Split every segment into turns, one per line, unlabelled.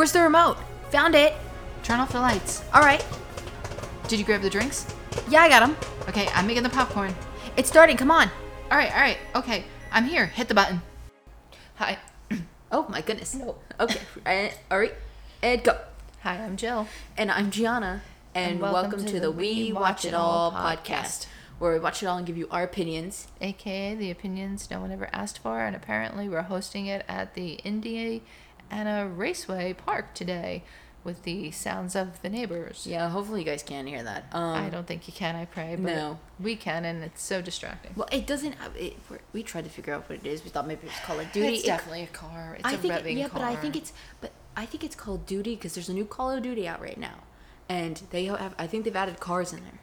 Where's the remote? Found it.
Turn off the lights.
All right.
Did you grab the drinks?
Yeah, I got them.
Okay, I'm making the popcorn.
It's starting. Come on.
All right, all right. Okay, I'm here. Hit the button. Hi.
Oh my goodness. No. Okay. All right. And go.
Hi, I'm Jill.
And I'm Gianna. And, welcome, to, the We Watch It All podcast, where we watch it all and give you our opinions.
AKA the opinions no one ever asked for, and apparently we're hosting it at the Indiana Raceway Park today with the sounds of the neighbors.
Yeah, hopefully you guys can hear that. Um,
I don't think you can, I pray, but
No.
we can, and it's so distracting.
Well, it doesn't. uh, It, we're- we tried to figure out what it is. We thought maybe it was Call of Duty.
It's
It-
definitely a car. It's
I
a
think,
revving
yeah,
car.
but I think it's, but I think it's Call of Duty because there's a new Call of Duty out right now, and they have. I think they've added cars in there.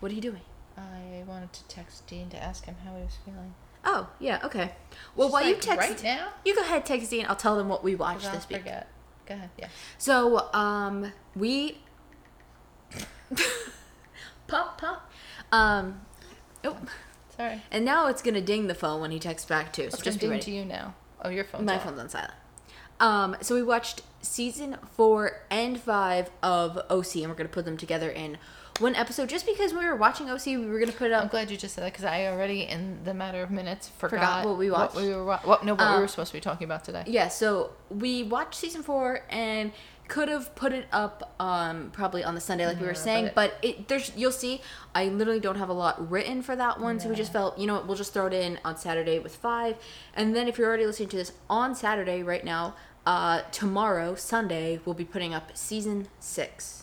What are you doing?
I wanted to text Dean to ask him how he was feeling.
Oh, yeah, okay. Well,
Just
while you text
right now?
you go ahead, text Dean. I'll tell them what we watched this week.
forget. Go ahead. Yeah.
So, um, we pop pop. Um, oh,
Sorry.
and now it's gonna ding the phone when he texts back too. So
Just
just
ding to you now. Oh, your phone's
My
off.
phone's on silent. Um, so we watched season four and five of OC, and we're gonna put them together in one episode. Just because we were watching OC, we were gonna put it
I'm glad you just said that because I already, in the matter of minutes, forgot,
Forgot what we watched?
What we were, what, no, what we
Um,
were supposed to be talking about today.
Yeah, so we watched season four and could have put it up um probably on the Sunday like we were saying,
but
but it there's you'll see I literally don't have a lot written for that one, so we just felt you know what we'll just throw it in on Saturday with five, and then if you're already listening to this on Saturday right now, uh tomorrow Sunday we'll be putting up season six.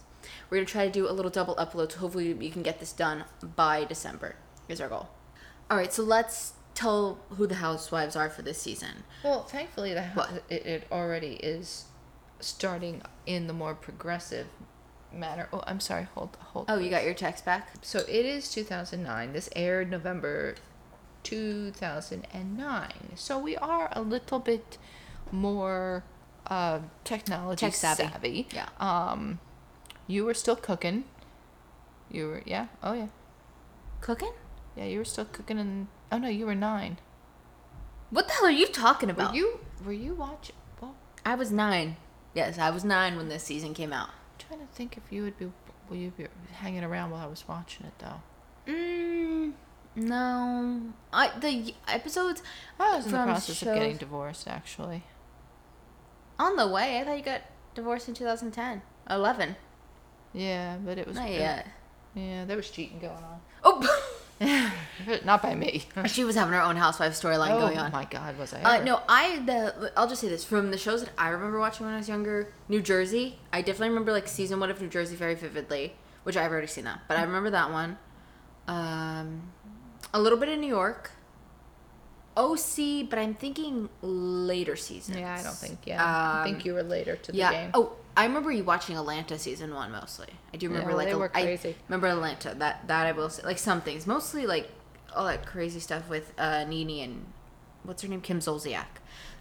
We're gonna try to do a little double upload, so hopefully we can get this done by December. Is our goal. All right, so let's tell who the housewives are for this season.
Well, thankfully, the
What?
it, it already is starting in the more progressive manner. Oh, I'm sorry. Hold, hold.
Oh, you got your text back?
So it is 2009. This aired November 2009. So we are a little bit more uh, technology
Tech savvy.
savvy.
Yeah.
Um, you were still cooking. You were yeah. Oh yeah.
Cooking?
Yeah, you were still cooking and oh no, you were nine.
What the hell are you talking about?
Were you were you watching? Well,
I was nine. Yes, I was nine when this season came out.
I'm trying to think if you would be will you be hanging around while I was watching it though.
Mm, no. I the episodes
I was in the process of getting divorced actually.
on the way. I thought you got divorced in 2010. 11.
Yeah, but it was
Not yet.
Yeah, there was cheating going on.
Oh,
Not by me.
she was having her own housewife storyline
oh
going on.
Oh my God, was I?
Uh, no, I the I'll just say this from the shows that I remember watching when I was younger. New Jersey, I definitely remember like season one of New Jersey very vividly, which I've already seen that, but I remember that one. Um, a little bit in New York. OC, but I'm thinking later seasons.
Yeah, I don't think. Yeah, I
Um,
think you were later to the
yeah.
game.
Oh, I remember you watching Atlanta season one mostly. I do remember
Yeah,
like
they were
I remember Atlanta. That that I will say like some things, mostly like all that crazy stuff with uh, Nene and what's her name, Kim Zolciak.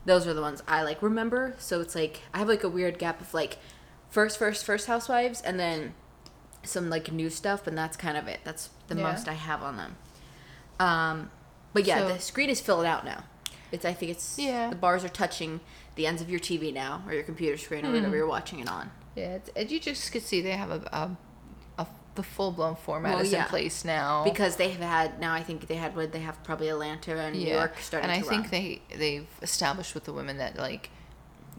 Those are the ones I like remember. So it's like I have like a weird gap of like first, first, first Housewives, and then some like new stuff, and that's kind of it. That's the
Yeah.
most I have on them. Um, but yeah,
So-
the screen is filled out now. It's I think it's
Yeah.
the bars are touching the ends of your TV now or your computer screen or
Hmm.
whatever you're watching it on.
Yeah, it's, and you just could see they have a, a, a the full blown format
Well,
is
yeah.
in place now.
Because they have had now, I think they had what they have probably Atlanta and New York starting
and I think
run.
they they've established with the women that like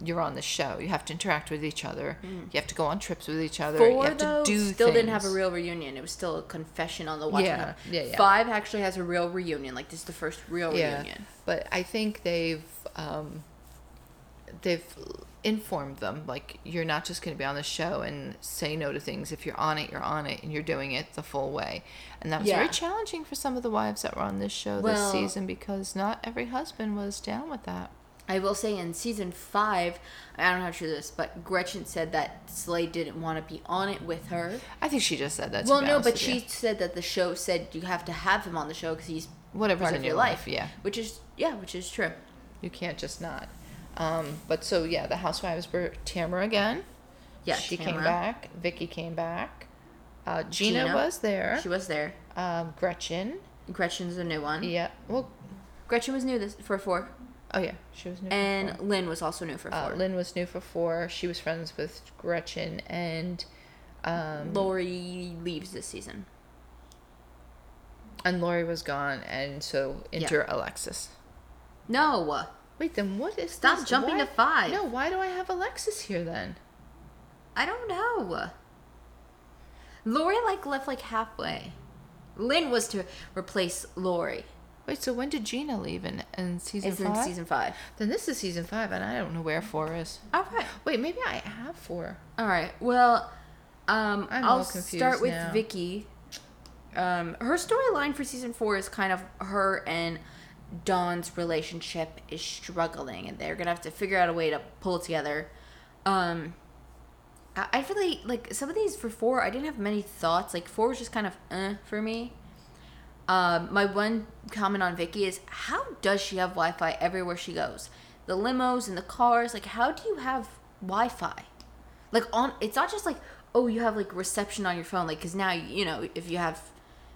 you're on the show, you have to interact with each other, you have to go on trips with each other, you
Four
have
though
to do
still didn't have a real reunion. It was still a confession on the watch.
Yeah, yeah, yeah.
Five actually has a real reunion. Like this is the first real
yeah,
reunion.
but I think they've um, they've informed them like you're not just going to be on the show and say no to things. If you're on it, you're on it, and you're doing it the full way. And that was
Yeah.
very challenging for some of the wives that were on this show
Well-
this season because not every husband was down with that.
I will say in season five, I don't know how true this, but Gretchen said that Slade didn't want to be on it with her.
I think she just said that.
Well, no, but she
you.
said that the show said you have to have him on the show because he's
Whatever's
part
in
of
your life,
life.
yeah.
which is yeah, which is true.
You can't just not. Um, but so yeah, the housewives were Tamara again.
Yeah,
she came back. Vicki came back. Uh, Gina,
Gina.
was there.
She was there.
Um, Gretchen.
Gretchen's a new one.
Yeah. Well,
Gretchen was new this for four.
Oh yeah, she was new.
and. Lynne was also new for four.
Uh, Lynne was new for four. She was friends with Gretchen and um,
Lauri leaves this season.
and Lauri was gone, and so enter Alexis.
No,
Wait, then what is
Stop
this?
jumping
Why-
to five.
No, why do I have Alexis here then?
I don't know. Lauri like left like halfway. Lynne was to replace Lauri.
Wait, so when did Gina leave in, in season
It's in
five?
season five.
Then this is season five, and I don't know where four is.
All right.
Wait, maybe I have four.
All right. Well, um,
I'm
I'll
all confused
start with
now.
Vicki. Um, her storyline for season four is kind of her and Donn's relationship is struggling, and they're gonna have to figure out a way to pull it together. Um, I, I really like some of these for four. I didn't have many thoughts. Like four was just kind of uh for me. Um, my one comment on Vicki is how does she have Wi-Fi everywhere she goes? The limos and the cars. Like, how do you have Wi-Fi? Like on, it's not just like oh you have like reception on your phone. Like, cause now you know if you have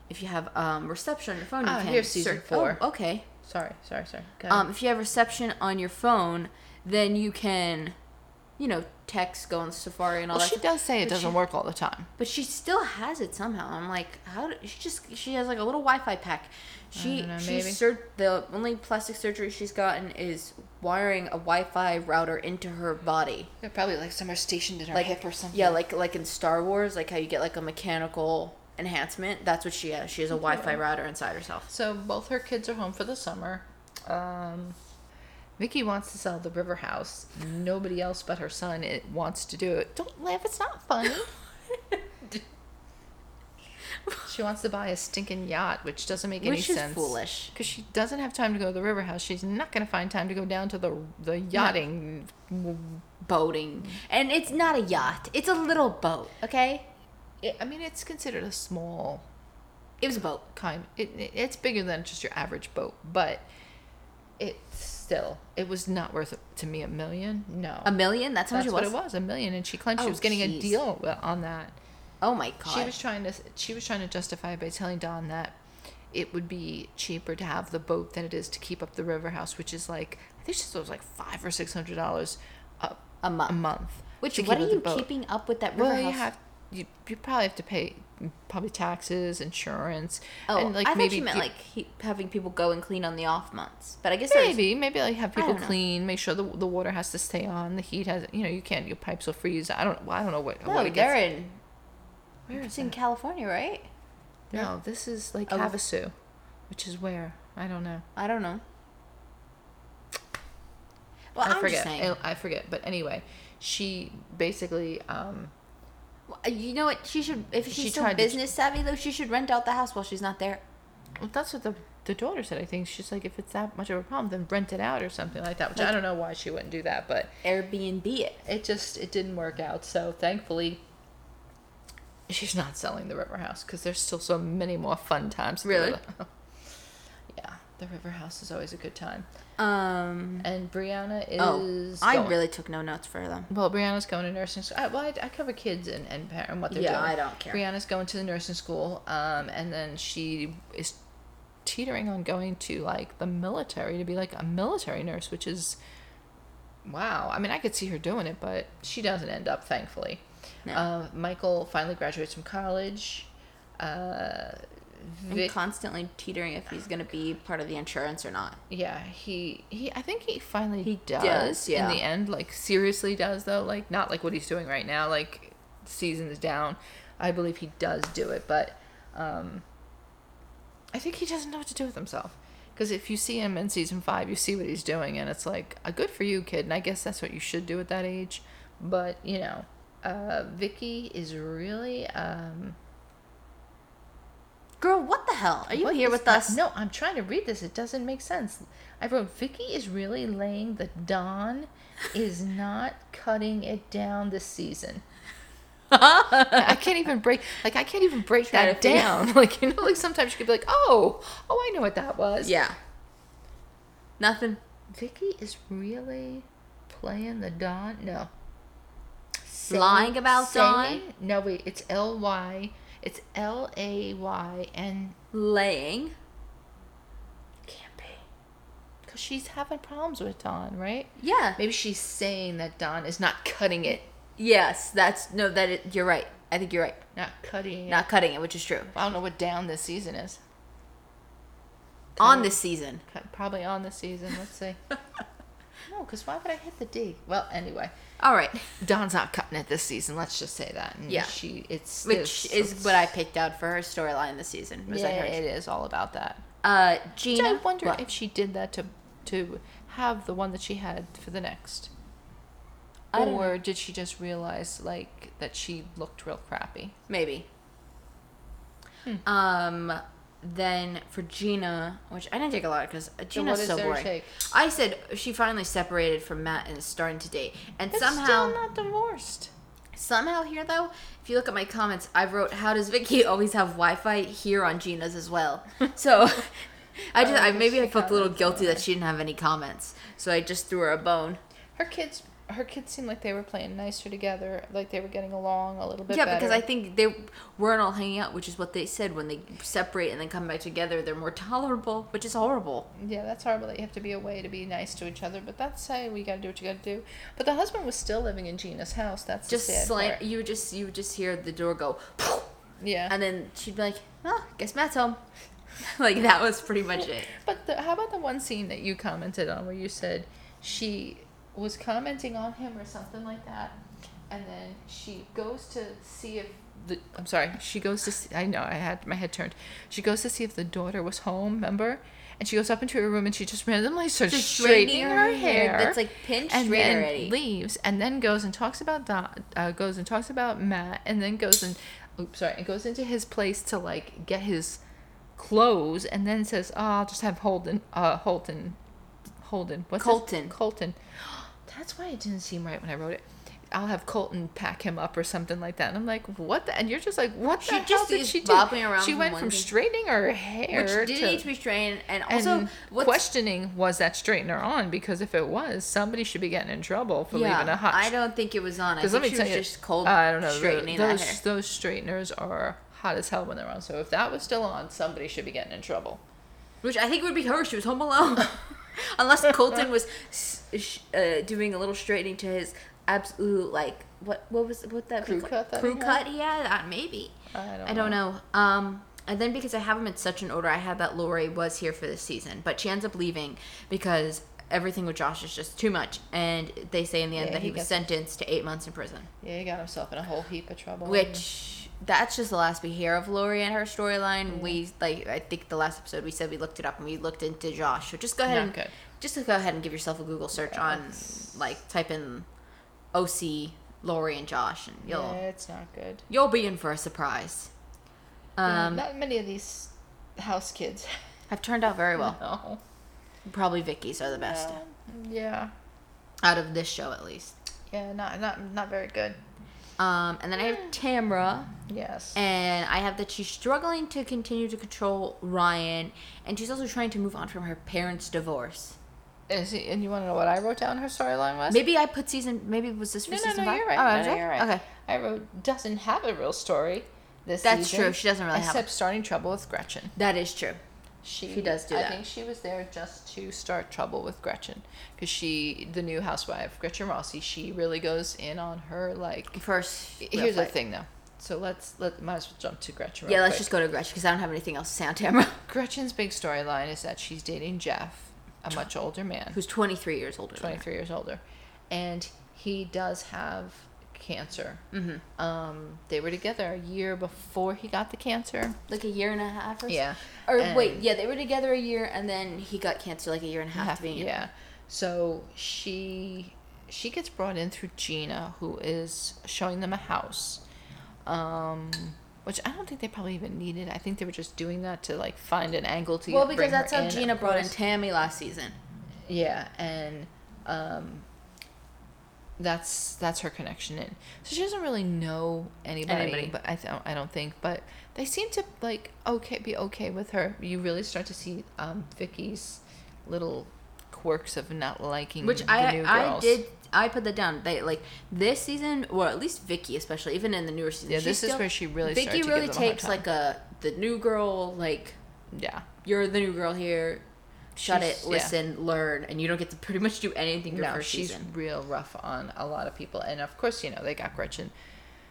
if you have um reception on your phone, you
Ah,
can.
here's season
search-
four.
Oh, okay.
Sorry, sorry, sorry.
Um, if you have reception on your phone, then you can, you know, text, go on Safari and all
well,
that.
she does say it
But
doesn't
she-
work all the time.
but she still has it somehow. I'm like, how? Do, she just she has like a little Wi-Fi pack. She
don't know,
she's sur- the only plastic surgery she's gotten is wiring a Wi-Fi router into her body.
They're probably like somewhere stationed in her
Like
hip or something.
Yeah, like like in Star Wars, like how you get like a mechanical enhancement. That's what she has. She has a Wi-Fi router inside herself.
So both her kids are home for the summer. Um, Vicki wants to sell the river house. Nobody else but her son it wants to do it. Don't laugh. It's not funny. she wants to buy a stinking yacht, which doesn't make any
Which is
sense.
foolish.
Because she doesn't have time to go to the river house. She's not going to find time to go down to the the yachting.
Boating, and it's not a yacht. It's a little boat. Okay,
It, I mean, it's considered a small
it was a boat.
kind. It, it, it's bigger than just your average boat, but it still it was not worth to me a million. No,
A million. That's how much
that's
it
what
was.
it was a million, and she claimed she
Oh,
was getting a deal on that.
Oh my god.
She was trying to she was trying to justify it by telling Donn that it would be cheaper to have the boat than it is to keep up the river house, which is like I think she said it was like five or six hundred dollars a,
A month.
A month.
Which what are you keeping up with that river
Well, you
house?
have you, you probably have to pay probably taxes, insurance,
oh,
and like
I
maybe
thought you meant like he, having people go and clean on the off months. But I guess
Maybe, maybe like have people
know.
clean, make sure the the water has to stay on, the heat has, you know, you can't, your pipes will freeze. I don't, well, I don't know what.
no,
what
they're in.
Where is
It's in? California, right?
No, this is like
Oh.
Havasu, which is where I don't know.
I don't know. Well,
I
am
forget.
just saying.
I, I forget. But anyway, she basically, um,
You know what? She should. If she's
She
still
tried to-
business savvy, though, she should rent out the house while she's not there.
well, that's what the the daughter said. I think she's like, if it's that much of a problem, then rent it out or something like that. Which I don't know why she wouldn't do that, but
Airbnb it.
it just it didn't work out. So thankfully. She's not selling the River House because there's still so many more fun times. to
Really?
yeah, the River House is always a good time.
Um.
And Briana
Oh,
is.
I
going-
really took no notes for them.
Well, Briana's going to nursing school. I, well, I, I cover kids and, and, and what they're
Yeah,
doing.
I don't care.
Briana's going to the nursing school, um, and then she is teetering on going to like the military to be like a military nurse, which is wow. I mean, I could see her doing it, but she doesn't end up, thankfully.
No.
Uh, Michael finally graduates from college. Uh,
I'm constantly teetering if he's gonna be part of the insurance or not.
yeah, he he. I think he finally
He
does,
does, yeah.
in the end. Like seriously does though. Like not like what he's doing right now. Like seasons down. I believe he does do it, but um, I think he doesn't know what to do with himself. Because if you see him in season five, you see what he's doing, and it's like a good for you, kid. And I guess that's what you should do at that age. But you know, uh, Vicki is really um,
Girl, what the hell? Are you
What
here with
that?
us?
No, I'm trying to read this. It doesn't make sense. I wrote Vicki is really laying the Donn is not cutting it down this season. I can't even break like I can't even break
Try
that
figure-
down. Like you know, like sometimes you could be like, oh, oh, I know what that was.
Yeah. Nothing.
Vicki is really playing the Donn. No,
Lying about Donn?
saying- No, wait. It's L Y. It's L A Y N.
Laying.
Can't be. because she's having problems with Donn, right?
Yeah.
Maybe she's saying that Donn is not cutting it,
Yes, that's no. That it, you're right. I think you're right.
not cutting it.
Not cutting it, which is true.
I don't know what down this season is.
On this season.
Cut- Probably on the season. Let's see. no, because why would I hit the D? Well, anyway,
All right.
Donn's not cutting it this season. Let's just say that. And
Yeah.
she it's
Which
it's-
is what I picked out for her storyline this season. Was
yeah, it is all about that.
Uh,
Which
Gina.
I wonder
what?
if she did that to to have the one that she had for the next,
I
or did she just realize like that she looked real crappy?
Maybe.
Hmm.
Um, then for Gina, which I didn't take a lot because Gina's
is
so boring.
take?
I said she finally separated from Matt and is starting to date, and
It's
somehow,
still not divorced.
somehow here though, if you look at my comments, I wrote, "How does Vicki always have Wi-Fi here on Gina's as well?" So. I just,
Oh,
I maybe I felt a little guilty that she didn't have any comments, so I just threw her a bone.
Her kids, her kids seemed like they were playing nicer together, like they were getting along a little bit.
yeah,
better.
because I think they weren't all hanging out, which is what they said when they separate and then come back together. They're more tolerable, which is horrible.
Yeah, that's horrible that you have to be away to be nice to each other, but that's how we gotta do what you gotta do. But the husband was still living in Gina's house. That's
Just
the sad
slam.
part.
You would just you would just hear the door go,
Yeah.
and then she'd be like, "Oh, guess Matt's home." like that was pretty much it.
But the, how about the one scene that you commented on where you said she was commenting on him or something like that, and then she goes to see if the I'm sorry, she goes to see, I know I had my head turned. She goes to see if the daughter was home. Remember? And she goes up into her room and she just randomly starts
Just
straightening her
her hair that's, like, pinched
and
straight
then
already.
leaves and then goes and talks about that, uh, goes and talks about Matt and then goes and oops sorry and goes into his place to like get his clothes and then says oh I'll just have Holden uh Holden Holden what's his-
Colton.
That's why it didn't seem right when I wrote it I'll have Colton pack him up or something like that and I'm like what the and you're just like what the
She
hell
just
did she do she went from
thing-
straightening her hair
Which did
to,
need to be straightened, and
and
also what's
questioning was that straightener on because if it was somebody should be getting in trouble for leaving a hutch
I don't think it was on. I
because let me
she
tell
was
you,
just cold
I don't know.
straightening that
those
hair.
those straighteners are hot as hell when they're on. So if that was still on, somebody should be getting in trouble.
Which I think would be her. She was home alone. Unless Colton was uh, doing a little straightening to his absolute like what what was what that
Crew cut that
crew cut he had uh, maybe
I don't.
I don't know. Um, and then because I have them in such an order, I had that Lauri was here for this season, but she ends up leaving because everything with Josh is just too much, and they say in the end
Yeah,
that he,
he
was sentenced to eight months in prison.
Yeah, he got himself in a whole heap of trouble.
Which that's just the last we hear of Lauri and her storyline. We like I think the last episode we said we looked it up and we looked into Josh. So just go ahead
Not
and
good.
just go ahead and give yourself a Google search on like type in OC Lauri and Josh and you'll
yeah, it's not good.
you'll be in for a surprise.
Yeah,
Um,
not many of these house kids.
have turned out very well.
No.
Probably Vicki's are the best
Yeah.
out of this show at least.
Yeah, not not not very good.
Um, and then I have Tamra,
Yes.
and I have that she's struggling to continue to control Ryan, and she's also trying to move on from her parents' divorce.
Is he, and you want to know what I wrote down her storyline was?
Maybe I put season. Maybe it was this for
No, no,
season
no,
five.
you're right.
Oh,
no, no, you're right.
Okay,
I wrote doesn't have a real story. This
That's
season,
true. She doesn't really have
except starting trouble with Gretchen.
that is true.
She,
She does do
I
that.
think she was there just to start trouble with Gretchen, because she, the new housewife, Gretchen Rossi, she really goes in on her. Like,
First,
here's the thing though. So let's let might as well jump to Gretchen.
Yeah, let's
quick.
just go to Gretchen because I don't have anything else to say on Tamra,
Gretchen's big storyline is that she's dating Jeff, a much older man,
who's 23 years older. than
23 years older, and he does have cancer.
Mhm.
Um, they were together a year before he got the cancer.
Like a year and a half or so?
Yeah.
Or
And-
wait, yeah, they were together a year and then he got cancer like a year and a half
Half-
to
yeah. So she she gets brought in through Gina, who is showing them a house, um, which I don't think they probably even needed. I think they were just doing that to like find an angle to
Well, because that's how
in,
Gina brought in. Tammy last season.
Yeah, and um, that's that's her connection in. So she doesn't really know anybody,
Anybody.
but I th- I don't think. But they seem to like okay be okay with her. You really start to see um, Vicki's little quirks of not liking
Which
the
I
new
I did I put that down. They like this season, or at least Vicki, especially even in the newer season.
Yeah, this is where she really Vicki
really
give them a hard
takes
time.
like a the new girl like
Yeah,
you're the new girl here. Shut
She's-
it,
yeah.
listen, learn, and you don't get to pretty much do anything your
no,
first
she's
season.
real rough on a lot of people, and of course, you know they got Gretchen.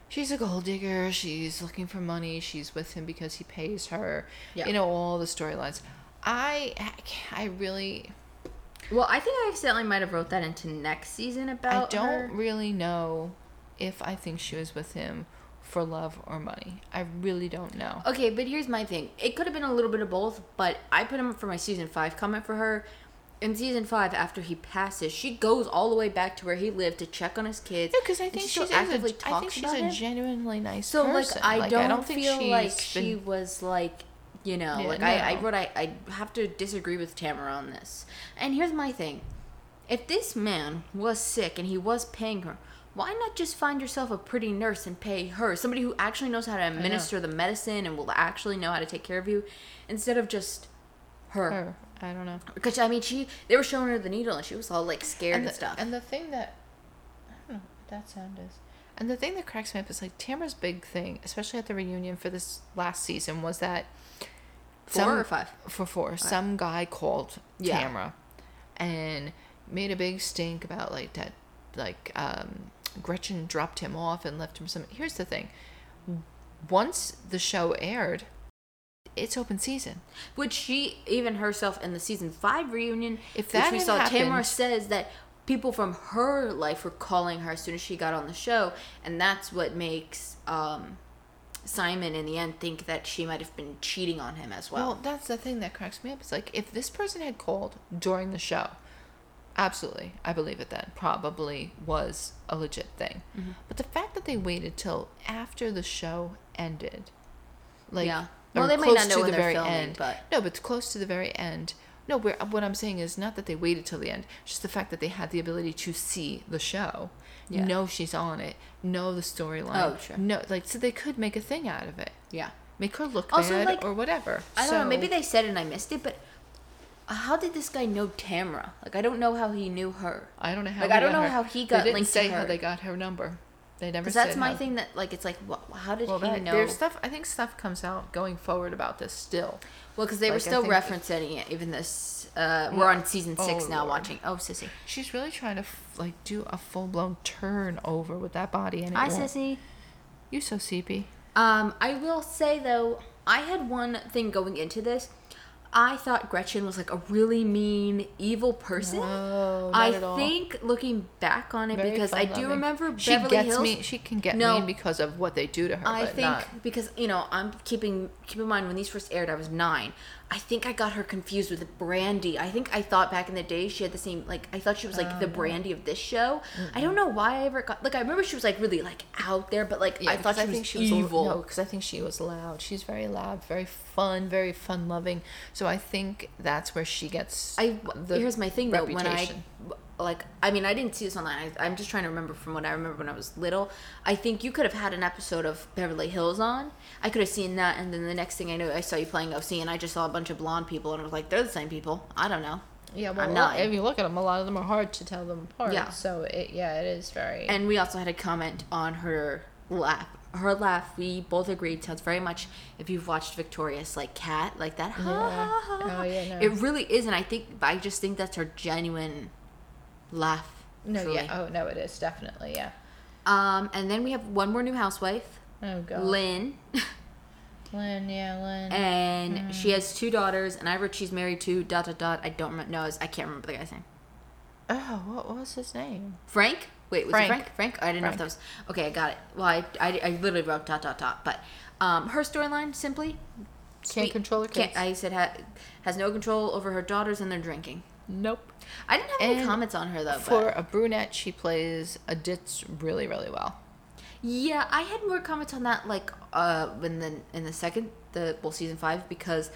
She's a gold digger. She's looking for money. She's with him because he pays her.
Yeah.
You know all the storylines. I, I really,
Well, I think I accidentally might have wrote that into next season about.
I don't
her.
really know if I think she was with him for love or money. I really don't know.
Okay, but here's my thing. It could have been a little bit of both, but I put him for my season five comment for her. In season five, after he passes, she goes all the way back to where he lived to check on his kids.
Yeah, because I think
she
she's actively. I think she's a genuinely nice
So
person.
like, I don't,
think
feel
she's
like she was like, you know,
Yeah,
like I, I
no.
wrote I, I have to disagree with Tamara on this. And here's my thing: if this man was sick and he was paying her, why not just find yourself a pretty nurse and pay her somebody who actually knows how to administer the medicine and will actually know how to take care of you, instead of just her.
Her. I don't know.
Because I mean, she they were showing her the needle and she was all like scared and,
and
stuff.
And the thing that I don't know what that sound is. And the thing that cracks me up is like Tamara's big thing, especially at the reunion for this last season, was that
Four or five?
For four. Some guy called
Yeah.
Tamara and made a big stink about like that like um Gretchen dropped him off and left him some here's the thing. Once the show aired, it's open season.
Which she even herself in the season five reunion,
If
which
that
we saw, Tamara
happened-
says that people from her life were calling her as soon as she got on the show, and that's what makes um, Simon in the end think that she might have been cheating on him as well.
Well, that's the thing that cracks me up. It's like if this person had called during the show, absolutely, I believe it then. Probably was a legit thing.
Mm-hmm.
But the fact that they waited till after the show ended, like,
Yeah. Well, they might not know
to
when
the
they're
very
filming,
end.
but-
no, but close to the very end. No, where, what I'm saying is not that they waited till the end, just the fact that they had the ability to see the show,
Yeah.
know she's on it, know the storyline.
Oh, sure.
No, like so they could make a thing out of it
yeah.
make her look
Also,
bad
like,
or whatever.
I don't know. Maybe they said it and I missed it, but how did this guy know Tamara? Like, I don't know how he knew her.
I don't know how.
Like,
he
I don't
got
know
her-
how he
They
got
didn't
linked to
say how
her.
they got her number. They never
Because that's my
how-
thing. That like, it's like, wh- how did
Well,
he
that,
know?
there's stuff. I think stuff comes out going forward about this still.
Well, because they were
Like, I
still referencing it. Even this, uh, we're on season six
Oh,
now,
Lord.
watching. Oh, sissy.
She's really trying to f- like do a full blown turn over with that body, and it
Hi,
won't.
sissy.
You so seepy.
Um, I will say though, I had one thing going into this. I thought Gretchen was like a really mean, evil person.
No,
I think looking back on it,
Very
because I do remember
she
Beverly
gets
Hills.
me. She can get
No.
mean because of what they do to her.
I think
not-
because you know I'm keeping keep in mind when these first aired I was nine. I think I got her confused with Brandi. I think I thought back in the day she had the same like I thought she was like the oh. Brandi of this show. I don't know why I ever got like I remember she was like really like out there, but like
Yeah,
I thought she was
think she was
evil.
no, because I think she was loud. She's very loud, very fun, very fun loving. So I think that's where she gets.
I
the
here's my thing though when I. like I mean I didn't see this online. I, I'm just trying to remember from what I remember when I was little. I think you could have had an episode of Beverly Hills on. I could have seen that, and then the next thing I knew, I saw you playing OC, and I just saw a bunch of blonde people, and I was like, they're the same people. I don't know.
Yeah, well,
I'm not.
if you look at them, a lot of them are hard to tell them apart.
Yeah.
So it, yeah, it is very.
And we also had a comment on her laugh. Her laugh, we both agreed, sounds very much if you've watched Victorious, like cat, like that.
Yeah.
ha, ha,
Oh, yeah, no.
It really is, and I think I just think that's her genuine laugh.
no,
truly.
yeah, oh no, it is definitely yeah.
Um, and then we have one more new housewife,
Oh god,
Lynne,
Lynne, yeah, Lynne.
and she has two daughters. And I wrote she's married to dot dot dot. I don't remember. No, I can't remember the guy's name.
oh, what was his name?
Frank. Wait, was
Frank.
it Frank? Frank. I didn't know if that was. Okay, I got it. Well, I, I, I literally wrote dot dot dot. But um, her storyline simply
Can't control her kids.
I said ha, has no control over her daughters and their drinking.
Nope.
I didn't have any comments on her though.
For
but
a brunette, she plays a ditz really, really well.
yeah, I had more comments on that like uh in the in the second the well season five because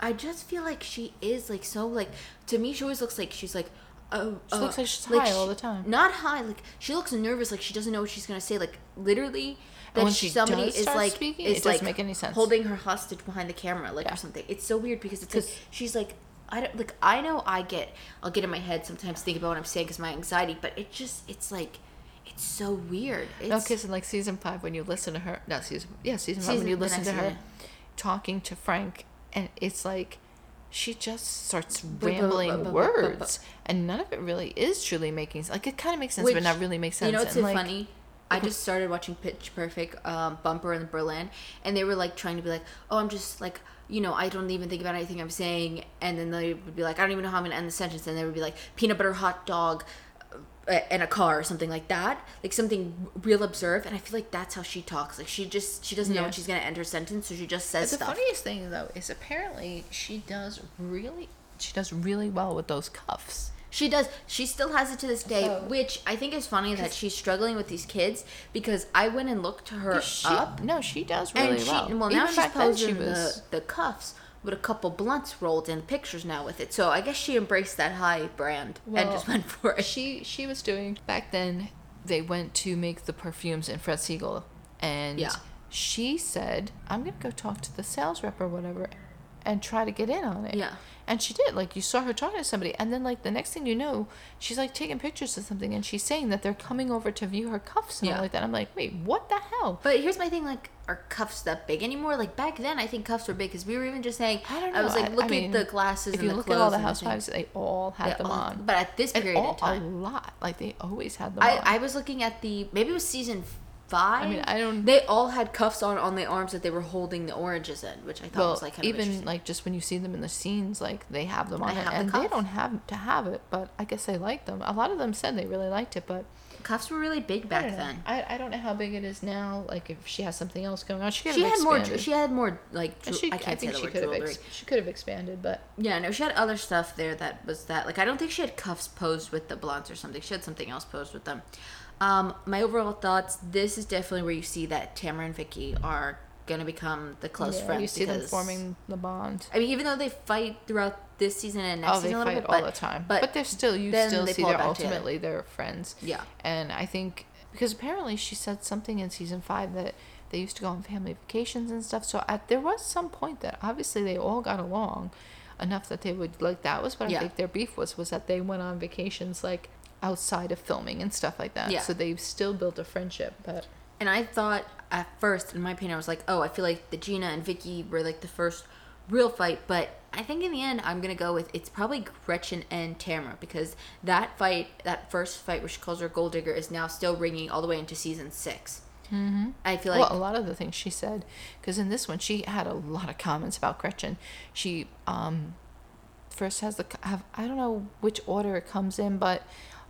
I just feel like she is like so like to me she always looks like she's like. Oh,
She
uh,
looks like she's high all the time.
Not high, like she looks nervous, like she doesn't know what she's gonna say. Like literally,
And
that
when she
somebody is like
speaking,
is
it doesn't
like
make any sense.
holding her hostage behind the camera, like
Yeah.
or something. It's so weird because it's like she's like I don't like I know I get I'll get in my head sometimes think about what I'm saying because my anxiety, but it just it's like it's so weird. It's,
No, because in like season five, when you listen to her, no season, yeah, season, five, when you listen to her
season.
talking to Frank, and it's like she just starts rambling words, and none of it really is truly making sense. Like it kind of makes sense, but not really makes sense.
You know so
like,
funny? I just started watching Pitch Perfect, um, Bumper in Berlin, and they were like trying to be like, "Oh, I'm just like, you know, I don't even think about anything I'm saying," and then they would be like, "I don't even know how I'm gonna end the sentence," and they would be like, "Peanut butter hot dog." uh, And a car or something like that, like something real observed, and I feel like that's how she talks. Like she just she doesn't know
Yeah.
when she's gonna end her sentence, so she just says
The
stuff.
funniest thing though is apparently she does really she does really well with those cuffs.
She does. She still has it to this day,
So-
which I think is funny that she's struggling with these kids because I went and looked her
She,
up
no, she does really
and she
well.
well now
Even
she's
back
posing
she was
the, the cuffs with a couple blunts rolled in pictures now with it. So I guess she embraced that high brand and just went for it.
she she was doing back then they went to make the perfumes in Fred Segal and
Yeah.
she said, I'm gonna go talk to the sales rep or whatever and try to get in on it.
Yeah.
And she did. Like you saw her talking to somebody and then like the next thing you know, she's like taking pictures of something and she's saying that they're coming over to view her cuffs and
Yeah.
all like that. I'm like, wait, what the hell?
But here's my thing: like, are cuffs that big anymore? Like back then, I think cuffs were big because we were even just saying.
I don't know.
I was like,
I-
look
I mean,
at the glasses
If
and
you
the
look
clothes.
at all the housewives, they all had
They
them
all-
on.
But at this period
all,
in time,
a lot. Like they always had them
I,
on.
I was looking at the maybe it was season five.
mean, I don't-
They all had cuffs on on the arms that they were holding the oranges in, which I thought
well,
was like kind
even like just when you see them in the scenes, like they have them on,
They
it,
the
and they don't have to have it. But I guess they like them. A lot of them said they really liked it, but
cuffs were really big back
don't
then.
I, I don't know how big it is now. Like if she has something else going on, she could
She had more. She had more like. Dru-
she,
I can't say
think
the
she
word
could have
jewelry.
ex- she could have expanded, but
Yeah, no, she had other stuff there that was that. Like, I don't think she had cuffs posed with the blunts or something. She had something else posed with them. Um, my overall thoughts: This is definitely where you see that Tamara and Vicki are gonna become the close
yeah,
friends.
you see them forming the bond.
I mean, even though they fight throughout this season and next
Oh, they
season a little
fight
bit,
all
but,
the time,
But,
but, they're still you still see they're ultimately they're friends.
yeah,
And I think because apparently she said something in season five that they used to go on family vacations and stuff. So at, there was some point that obviously they all got along enough that they would like that was what
Yeah.
I think their beef was was that they went on vacations like outside of filming and stuff like that.
Yeah.
So they've still built a friendship, but
And I thought at first, in my opinion, I was like, oh, I feel like the Gina and Vicki were like the first real fight. But I think in the end, I'm gonna go with it's probably Gretchen and Tamara because that fight, that first fight where she calls her gold digger, is now still ringing all the way into season 6 Mm-hmm. I feel like
well, a lot of the things she said, because in this one she had a lot of comments about Gretchen. She um, first has the have, I don't know which order it comes in, but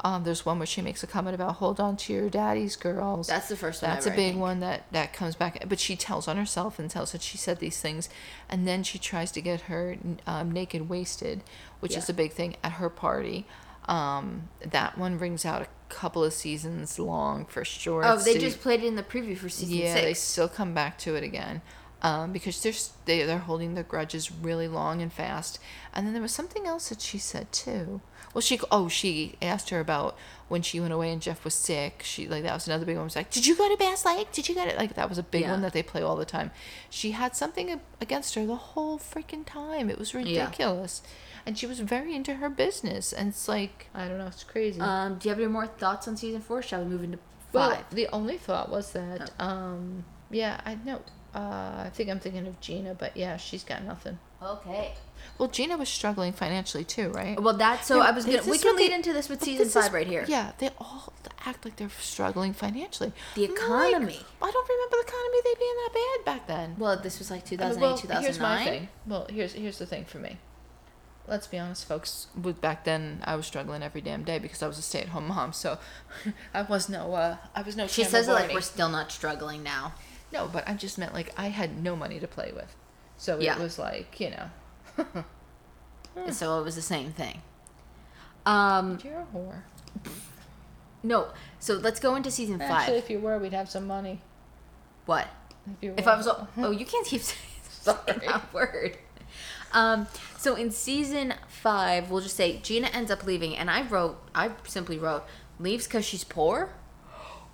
um, there's one where she makes a comment about hold on to your daddy's girls.
that's the first one.
That's
ever,
a big one that that comes back, but she tells on herself and tells that she said these things, and then she tries to get her um, naked wasted, which is a big thing at her party. Um, that one rings out a couple of seasons long for sure.
Oh, they just played it in the preview for season
yeah,
six.
they still come back to it again. Um, because they're s- they they're holding their grudges really long and fast. And then there was something else that she said too. Well, she oh she asked her about when she went away and Jeff was sick. She like that was another big one. Was like, did you go to Bass Lake? Did you go to like that was a big
Yeah.
one that they play all the time. She had something against her the whole freaking time. It was ridiculous. And she was very into her business, and it's like I don't know, it's crazy.
Um, do you have any more thoughts on season four? Shall we move into five?
Well, the only thought was that, um, yeah, I know. Uh, I think I'm thinking of Gina, but yeah, she's got nothing.
Okay.
Well, Gina was struggling financially too, right?
Well, that so
Yeah,
I was gonna. We can
they-
lead into this with season
this is-
five right here.
Yeah, they all act like they're struggling financially.
The
I'm like,
economy.
I don't remember the economy they being that bad back then.
Well, this was like
I
2008,
mean, well,
2009.
Here's my thing. Well, here's here's the thing for me. Let's be honest, folks. With back then, I was struggling every damn day because I was a stay-at-home mom. So, I was no, uh, I was no.
She says it like we're still not struggling now.
No, but I just meant like I had no money to play with. So
Yeah.
it was like, you know,
And so it was the same thing. Um,
you're a whore.
no. So let's go into season five.
Actually, if you were, we'd have some money.
what?
If, you were. If.
I was, oh, you can't keep saying
Sorry.
that word. Um, so in season five, we'll just say Gina ends up leaving, and I wrote, I simply wrote, leaves because she's poor.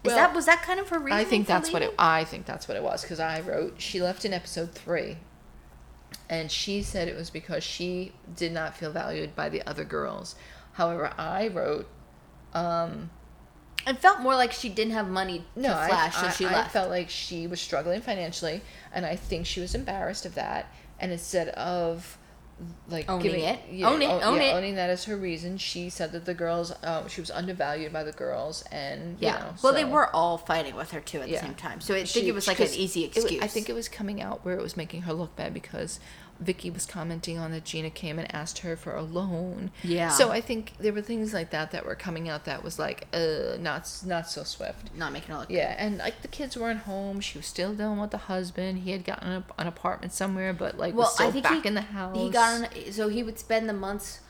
Is
Well,
that was that kind of her reason?
I think that's what it. I think that's what it was because I wrote she left in episode three, and she said it was because she did not feel valued by the other girls. However, I wrote, um,
It felt more like she didn't have money to
no, I,
flash, so she
I
left.
felt like she was struggling financially, and I think she was embarrassed of that. And instead of like
Owning
giving
it.
yeah,
Own it,
o-
own
yeah,
it.
owning that as her reason. She said that the girls, uh, she was undervalued by the girls, and you
Yeah.
know,
well, they were all fighting with her too at
Yeah.
the same time. So I think it was like an easy
it
excuse.
I think it was coming out where it was making her look bad because Vicki was commenting on that Gina came and asked her for a loan.
Yeah.
So I think there were things like that that were coming out that was like, uh, not not so swift.
not making it look.
Yeah, and like the kids weren't home. She was still dealing with the husband. He had gotten a, an apartment somewhere, but like
Well,
was still
I think
back
he,
in the house.
He got on. So he would spend the months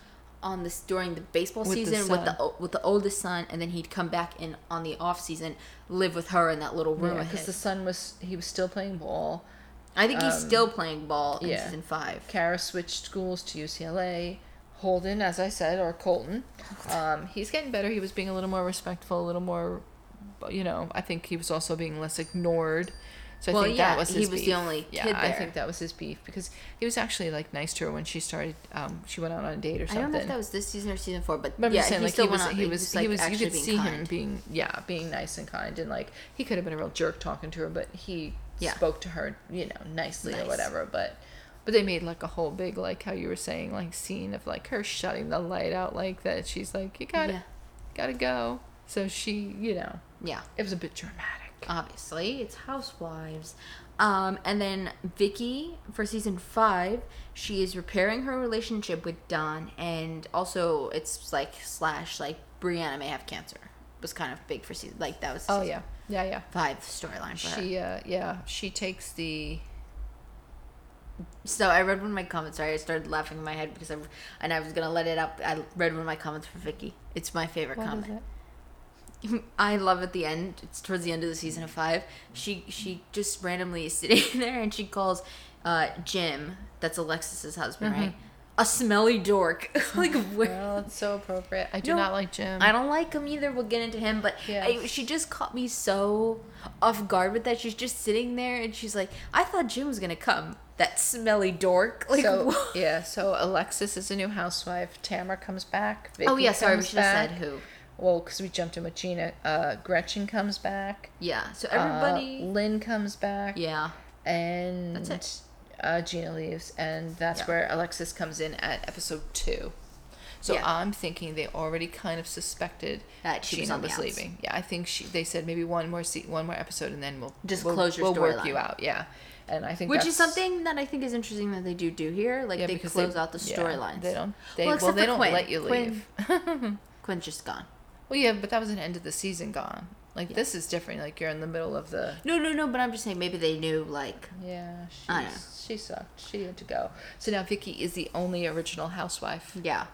on this during the baseball
With the
season with the with the oldest son, and then he'd come back in on the off season, live with her in that little room.
because
his.
the son was he was still playing ball.
I think he's
um,
still playing ball in
yeah.
season five.
Kara switched schools to UCLA. Holden, as I said, or Colton, um, he's getting better. He was being a little more respectful, a little more, you know. I think he was also being less ignored. So I
Well,
think
yeah,
that was
he
his
was the
beef.
only
yeah,
kid
I
there.
think that was his beef because he was actually like nice to her when she started. Um, she went out on a date or something.
I don't know if that was this season or season four, but,
But I'm
yeah,
saying,
he
like
still
he was,
out,
he was,
like,
he was. You
actually
could see him being, yeah, being nice and kind, and like he could have been a real jerk talking to her, but he
Yeah.
spoke to her, you know, nicely or whatever. But, but they made like a whole big, like how you were saying, like scene of like her shutting the light out like that. She's like, you gotta,
Yeah.
gotta go. So she, you know,
Yeah,
it was a bit dramatic.
obviously it's Housewives. Um, and then Vicki for season five, she is repairing her relationship with Donn, and also it's like slash like Briana may have cancer. Was kind of big for season like that was
Oh
season
yeah, yeah, yeah.
five storyline for her.
She, uh, yeah, she takes the.
So I read one of my comments. Sorry, I started laughing in my head because I and I was gonna let it up. I read one of my comments for Vicki. It's my favorite
What is
comment.
it?
I love at the end. It's towards the end of the season of five. She she just randomly is sitting there and she calls uh, Jim, that's Alexis's husband, right? A smelly dork. like where?
Well, it's so appropriate. I do
No,
not like Jim.
I don't like him either. We'll get into him, but
Yeah.
I, she just caught me so off guard with that. She's just sitting there and she's like, "I thought Jim was gonna come." That smelly dork. Like,
so yeah, so Alexis is a new housewife. Tamara comes back. Vicki
oh yeah, sorry, we should have said who.
Well, because we jumped in with Gina. Uh, Gretchen comes back.
Yeah. So
Uh,
everybody.
Lynne comes back.
yeah.
And
That's it.
Uh, Gina leaves, and that's
Yeah.
where Alexis comes in at episode two. So
Yeah.
I'm thinking they already kind of suspected
That she was
Gina
on
was leaving. Yeah, I think she. They said maybe one more se- one more episode, and then we'll
Just
we'll,
close your
We'll work you out. Yeah, and I think
Which is something that I think is interesting that they do do here. Like
Yeah,
they close
they-
out the
yeah,
storylines.
they don't- they-
well,
well, they don't
Quinn.
let you
Quinn, Quinn's just gone.
Well, yeah, but that was an end of the season gone. Like this is different. Like you're in the middle of the.
No, no, no. But I'm just saying maybe they knew like
Yeah,
I know.
she sucked. She had to go. So now Vicki is the only original housewife.
yeah.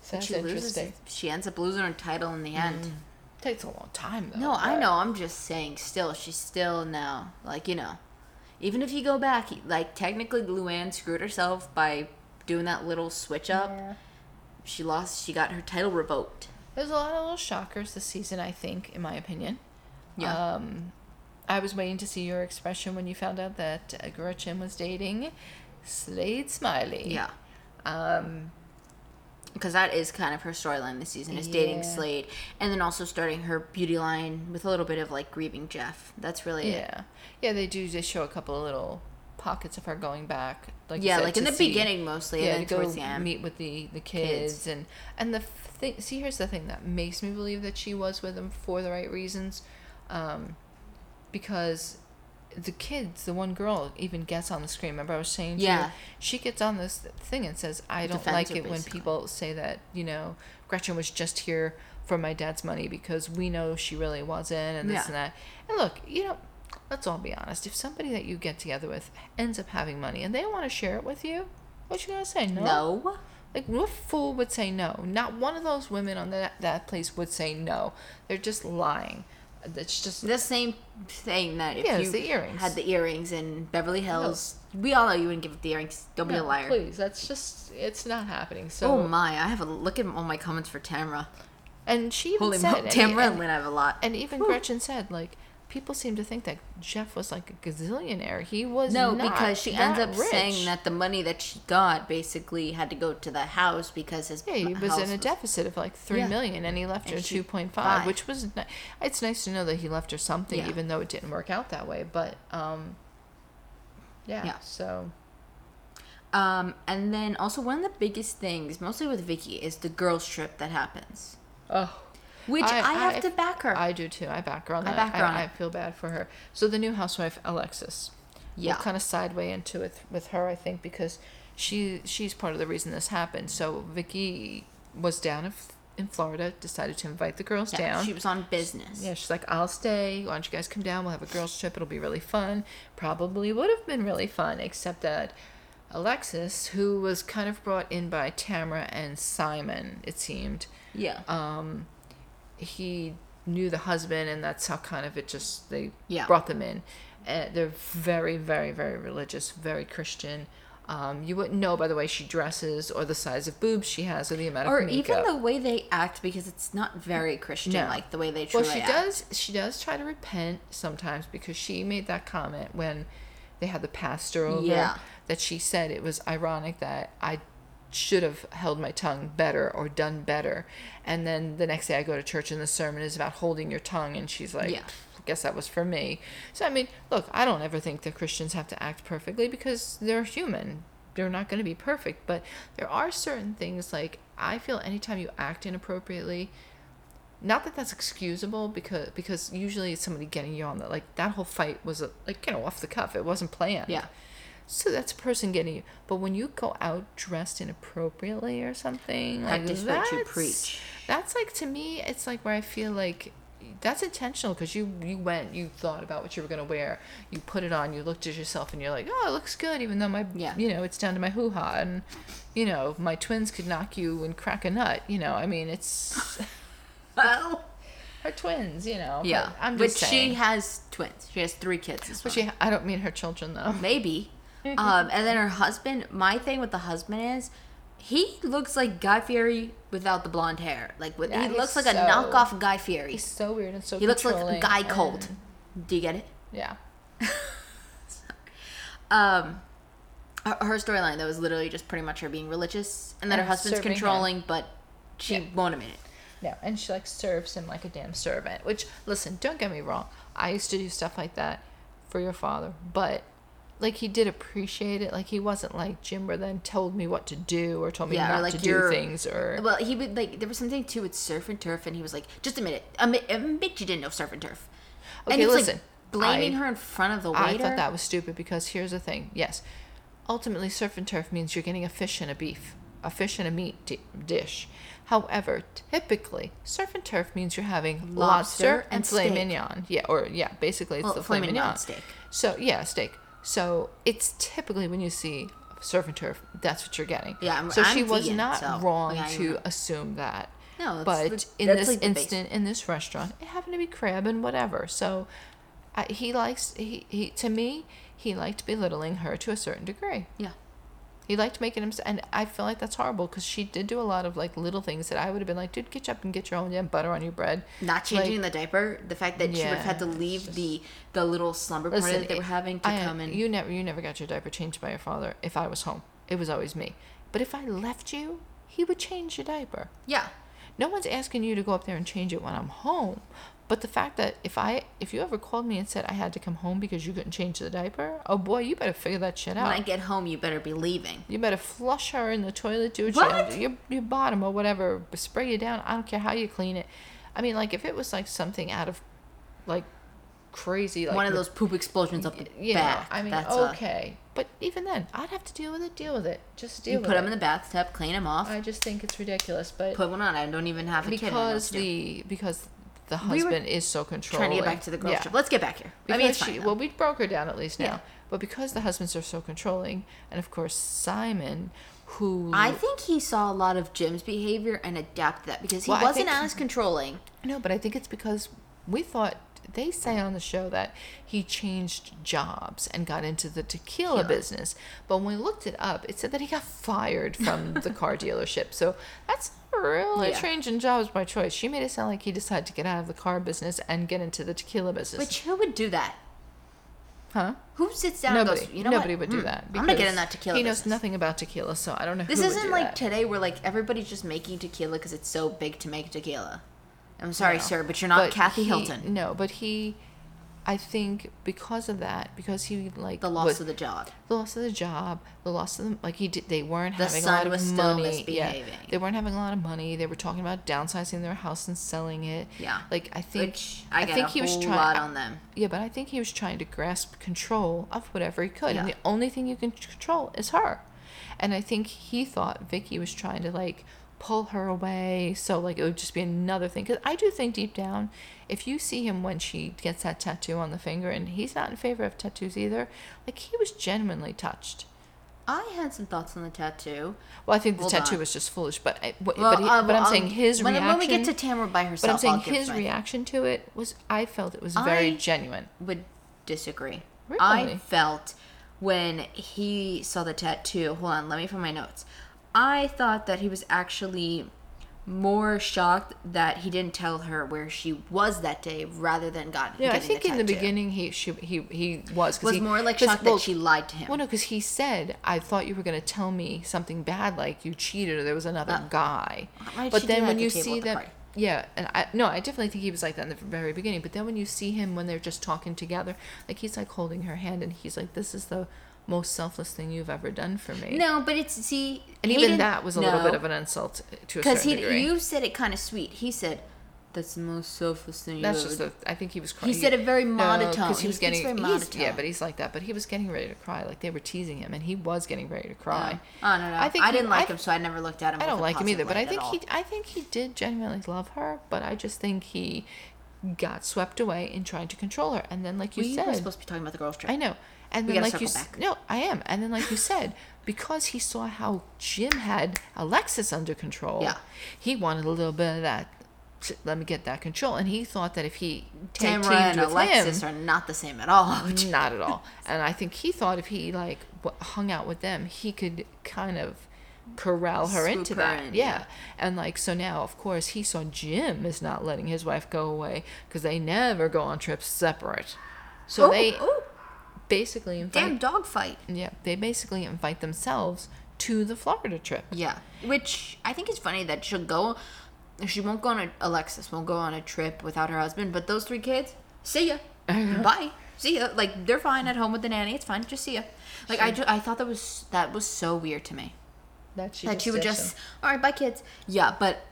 So that's
she loses.
interesting.
She ends up losing her title in the end. Mm-hmm.
Takes a long time though.
No, I know. I'm just saying. Still, she's still now like you know. Even if you go back, like technically, Luann screwed herself by doing that little switch up.
Yeah.
She lost. She got her title revoked.
There's a lot of little shockers this season, I think, in my opinion.
Yeah.
Um, I was waiting to see your expression when you found out that uh, Gretchen was dating Slade Smiley.
Yeah.
Um,
because that is kind of her storyline this season is dating Slade, and then also starting her beauty line with a little bit of like grieving Jeff. That's really it.
yeah. Yeah, they do just show a couple of little pockets of her going back. Like
Yeah,
said,
like in the
see-
beginning mostly,
yeah,
and then
go
towards the end.
meet with the the kids,
Kids.
and and the thing. See, here's the thing that makes me believe that she was with him for the right reasons, um, because the kids, the one girl, even gets on the screen. Remember, I was saying, to you,
Yeah.
she gets on this thing and says, "I don't
Defends
like it when people say that you know Gretchen was just here for my dad's money because we know she really wasn't, and this
Yeah.
and that." And look, you know. Let's all be honest. If somebody that you get together with ends up having money and they want to share it with you, what you gonna say?
no.
Like, what fool would say no? Not one of those women on that that place would say no. They're just lying. It's just
The same thing that if
Yeah,
you
the earrings.
had the earrings in Beverly Hills, we all know you wouldn't give up the earrings. Don't be a liar.
Please, that's just it's not happening. So
Oh my! I have a look at all my comments for Tamra.
and she even
Holy
said, and,
Tamra and
and,
Lynn have a lot.
and even Gretchen said like people seem to think that Jeff was like a gazillionaire. He was
No, because she ends up
rich.
saying that the money that she got basically had to go to the house because his
Yeah, he was in a deficit of like three
Yeah.
million, and he left her
And she-
two point
five,
which was ni- it's nice to know that he left her something,
Yeah.
even though it didn't work out that way. But um, yeah,
Yeah.
so
Um, and then also one of the biggest things, mostly with Vicki, is the girls trip that happens,
Oh.
Which I, have to back her.
I do too. I back her on
I back her on
I,
it.
feel bad for her. So the new housewife, Alexis.
Yeah.
We'll kind of sideway into it with her, I think, because she she's part of the reason this happened. So Vicki was down in, in Florida, decided to invite the girls
Yeah,
down.
She was on business.
Yeah, she's like, I'll stay. Why don't you guys come down? We'll have a girls' trip. It'll be really fun. Probably would have been really fun, except that Alexis, who was kind of brought in by Tamara and Simon, it seemed,
Yeah.
um, he knew the husband, and that's how kind of it just they
Yeah.
brought them in. Uh, they're very, very, very religious, very Christian. Um, you wouldn't know by the way she dresses, or the size of boobs she has, or the amount
or
of makeup.
even the way they act, because it's not very Christian,
No.
like the way they
Well, she
act.
does. She does try to repent sometimes because she made that comment when they had the pastor over.
Yeah.
That she said it was ironic that I should have held my tongue better or done better, and then the next day I go to church and the sermon is about holding your tongue, and she's like.
Yeah.
I guess that was for me. So I mean, look, I don't ever think that Christians have to act perfectly because they're human. They're not going to be perfect, but there are certain things like I feel anytime you act inappropriately, not that that's excusable because because usually it's somebody getting you on the like that whole fight was a, like you know off the cuff it wasn't planned
Yeah.
So that's a person getting you but when you go out dressed inappropriately or something like
Practice what you
that's-
preach.
that's like to me it's like where i feel like that's intentional because you you went you thought about what you were going to wear you put it on you looked at yourself and you're like oh it looks good even though my
Yeah.
you know it's down to my hoo-ha and you know my twins could knock you and crack a nut you know i mean it's
Well,
her twins, you know. but
yeah.
I'm
but
just saying.
she has twins. She has three kids. As well.
But she, I don't mean her children though.
Maybe. Um, and then her husband. My thing with the husband is, he looks like Guy Fieri without the blonde hair. Like with,
Yeah,
he looks like a knockoff Guy Fieri.
He's so weird and so.
He looks like Guy Cold. Do you get it?
Yeah.
Um, her, her storyline that was literally just pretty much her being religious, and that her husband's
serving him.
controlling, but she
Yeah.
won't admit it.
No, and she like serves him like a damn servant. Which, listen, don't get me wrong. I used to do stuff like that for your father, but like he did appreciate it. Like he wasn't like Jim, where then told me what to do or told me
Yeah,
not
like
to do things or.
Well, he would like there was something too with surf and turf, and he was like, "Just admit it. Admit, admit you didn't know surf and turf." and
Okay,
he was
listen,
like blaming
I-
her in front of the waiter.
I thought that was stupid because here's the thing. Yes, ultimately, surf and turf means you're getting a fish and a beef, a fish and a meat di- dish. However, typically, surf and turf means you're having
Lobster
lobster,
and
and filet
steak.
mignon. Yeah, or yeah, basically it's
Well,
the
filet
filet
mignon
mignon
steak.
So yeah, steak. So it's typically when you see surf and turf, that's what you're getting.
Yeah, I'm-
so she
I'm
was
vegan,
not
so,
wrong
I
to
know.
assume that.
No, that's
but
the-
in this
like
instant, in this restaurant, it happened to be crab and whatever. So I, he likes he, he to me he liked belittling her to a certain degree.
yeah.
He liked making him, and I feel like that's horrible because she did do a lot of like little things that I would have been like, dude, get up and get your own damn butter on your bread.
Not changing the diaper, the fact that she would have had to
Yeah,
leave the the little slumber party that they were having to
I-
come in.
You never, you never got your diaper changed by your father. If I was home, it was always me. But if I left you, he would change your diaper.
yeah,
No one's asking you to go up there and change it when I'm home. But the fact that if I if you ever called me and said I had to come home because you couldn't change the diaper, oh boy, you better figure that shit out. when.
I get home, you better be leaving.
you better flush her in the toilet, do what, your your bottom or whatever, spray it down. I don't care how you clean it. I mean, like if it was like something out of like crazy like
One of those poop explosions up the
yeah,
back.
I mean,
that's a-
okay, but even then, I'd have to deal with it. Deal with it. Just deal
you
with
put
it.
them in the bathtub, clean them off,
I just think it's ridiculous, but
put one on. I don't even have a kid. Know what
because the because the
We
husband is so controlling.
trying to get back to the girls
Yeah.
trip. Let's get back here.
Because
I mean, it's
she,
fine.
well, we broke her down at least now.
Yeah.
But because the husbands are so controlling, and of course Simon, who
I think he saw a lot of Jim's behavior and adapted that because he
Well,
wasn't
think-
as controlling.
no, but I think it's because we thought they say on the show that he changed jobs and got into the tequila
Yeah.
business. But when we looked it up, it said that he got fired from the car dealership. So that's not really
Yeah.
changing jobs by choice. She made it sound like he decided to get out of the car business and get into the tequila business.
Which who would do that?
huh?
Who sits down
Nobody,
and goes, you know
nobody
what?
would do
Hmm,
that.
I'm gonna get in that tequila.
He knows
business.
nothing about tequila, so I don't know.
This isn't like
that.
today where like everybody's just making tequila because it's so big to make tequila. I'm sorry,
No.
sir, but you're not
But
Kathy
he-
Hilton.
No, but he I think because of that, because he like
The loss
was-
of the job.
the loss of the job, the loss of the like he did. They weren't
The
having a lot of
was still
money.
misbehaving.
Yeah, they weren't having a lot of money. They were talking about downsizing their house and selling it.
Yeah.
like I think
Which I, get
think
a
he was trying.
lot on them.
Yeah, but I think he was trying to grasp control of whatever he could, and the only thing you can control is her. And I think he thought Vicki was trying to like pull her away, so like it would just be another thing. Because I do think deep down, if you see him when she gets that tattoo on the finger, and he's not in favor of tattoos either, like he was genuinely touched.
I had some thoughts on the tattoo.
Well, I think the
Hold
tattoo
on.
was just foolish, but I- but,
Well,
but, he,
uh,
but I'm saying his
when,
reaction.
when we get to Tamara by herself,
but I'm saying
I'll
his reaction to it was, I felt it was very
I-
genuine.
would disagree.
Really?
I felt when he saw the tattoo. Hold on, let me find my notes. I thought that he was actually more shocked that he didn't tell her where she was that day rather than got
Yeah, I think in the beginning he she, he he was
was
he,
more like shocked
well,
that she lied to him.
Well, no, because he said, "I thought you were going to tell me something bad, like you cheated or there was another
Uh,
guy." But then when
at
you see
the
them,
party?
yeah, and I no, I definitely think he was like that in the very beginning. But then when you see him when they're just talking together, like he's like holding her hand, and he's like, "This is the most selfless thing you've ever done for me."
no, but it's see,
and even that was a little bit of an insult to a
because
certain
he
degree.
you said it kind of sweet. He said, "That's the most selfless thing
That's
ever
just
did."
the. I think he was. Crying.
He said it very
No,
monotone.
'cause he
He
was getting.
very
yeah, but he's like that. But he was getting ready to cry. Like they were teasing him, and he was getting ready to cry.
I don't know.
I
I,
think he-
didn't like
I-
him, so I never looked at him.
I don't like him either, but I think he. I think he did genuinely love her, but I just think he got swept away in trying to control her, and then like you said
we were supposed to be talking about the girls' trip.
I know. And then, like you,
back.
no, I am. And then, like you said, because he saw how Jim had Alexis under control,
Yeah.
he wanted a little bit of that. Let me get that control, and he thought that if he ta-
Tamara and
with
Alexis
him,
are not the same at all.
not at all. And I think he thought if he like hung out with them, he could kind of corral her
Swoop
into
her
that.
in,
yeah.
yeah.
And like so now, of course, he saw Jim is not letting his wife go away because they never go on trips separate. So
Ooh,
they
ooh,
basically invite.
damn dog fight.
Yeah, they basically invite themselves to the Florida trip.
Yeah, which I think is funny that she'll go. She won't go on a Alexis won't go on a trip without her husband, but those three kids, see ya, uh-huh. bye, see ya. Like they're fine at home with the nanny. It's fine, just see ya. Like I, ju- I thought that was that was so weird to me.
That she
that she would just
so.
all right bye kids yeah but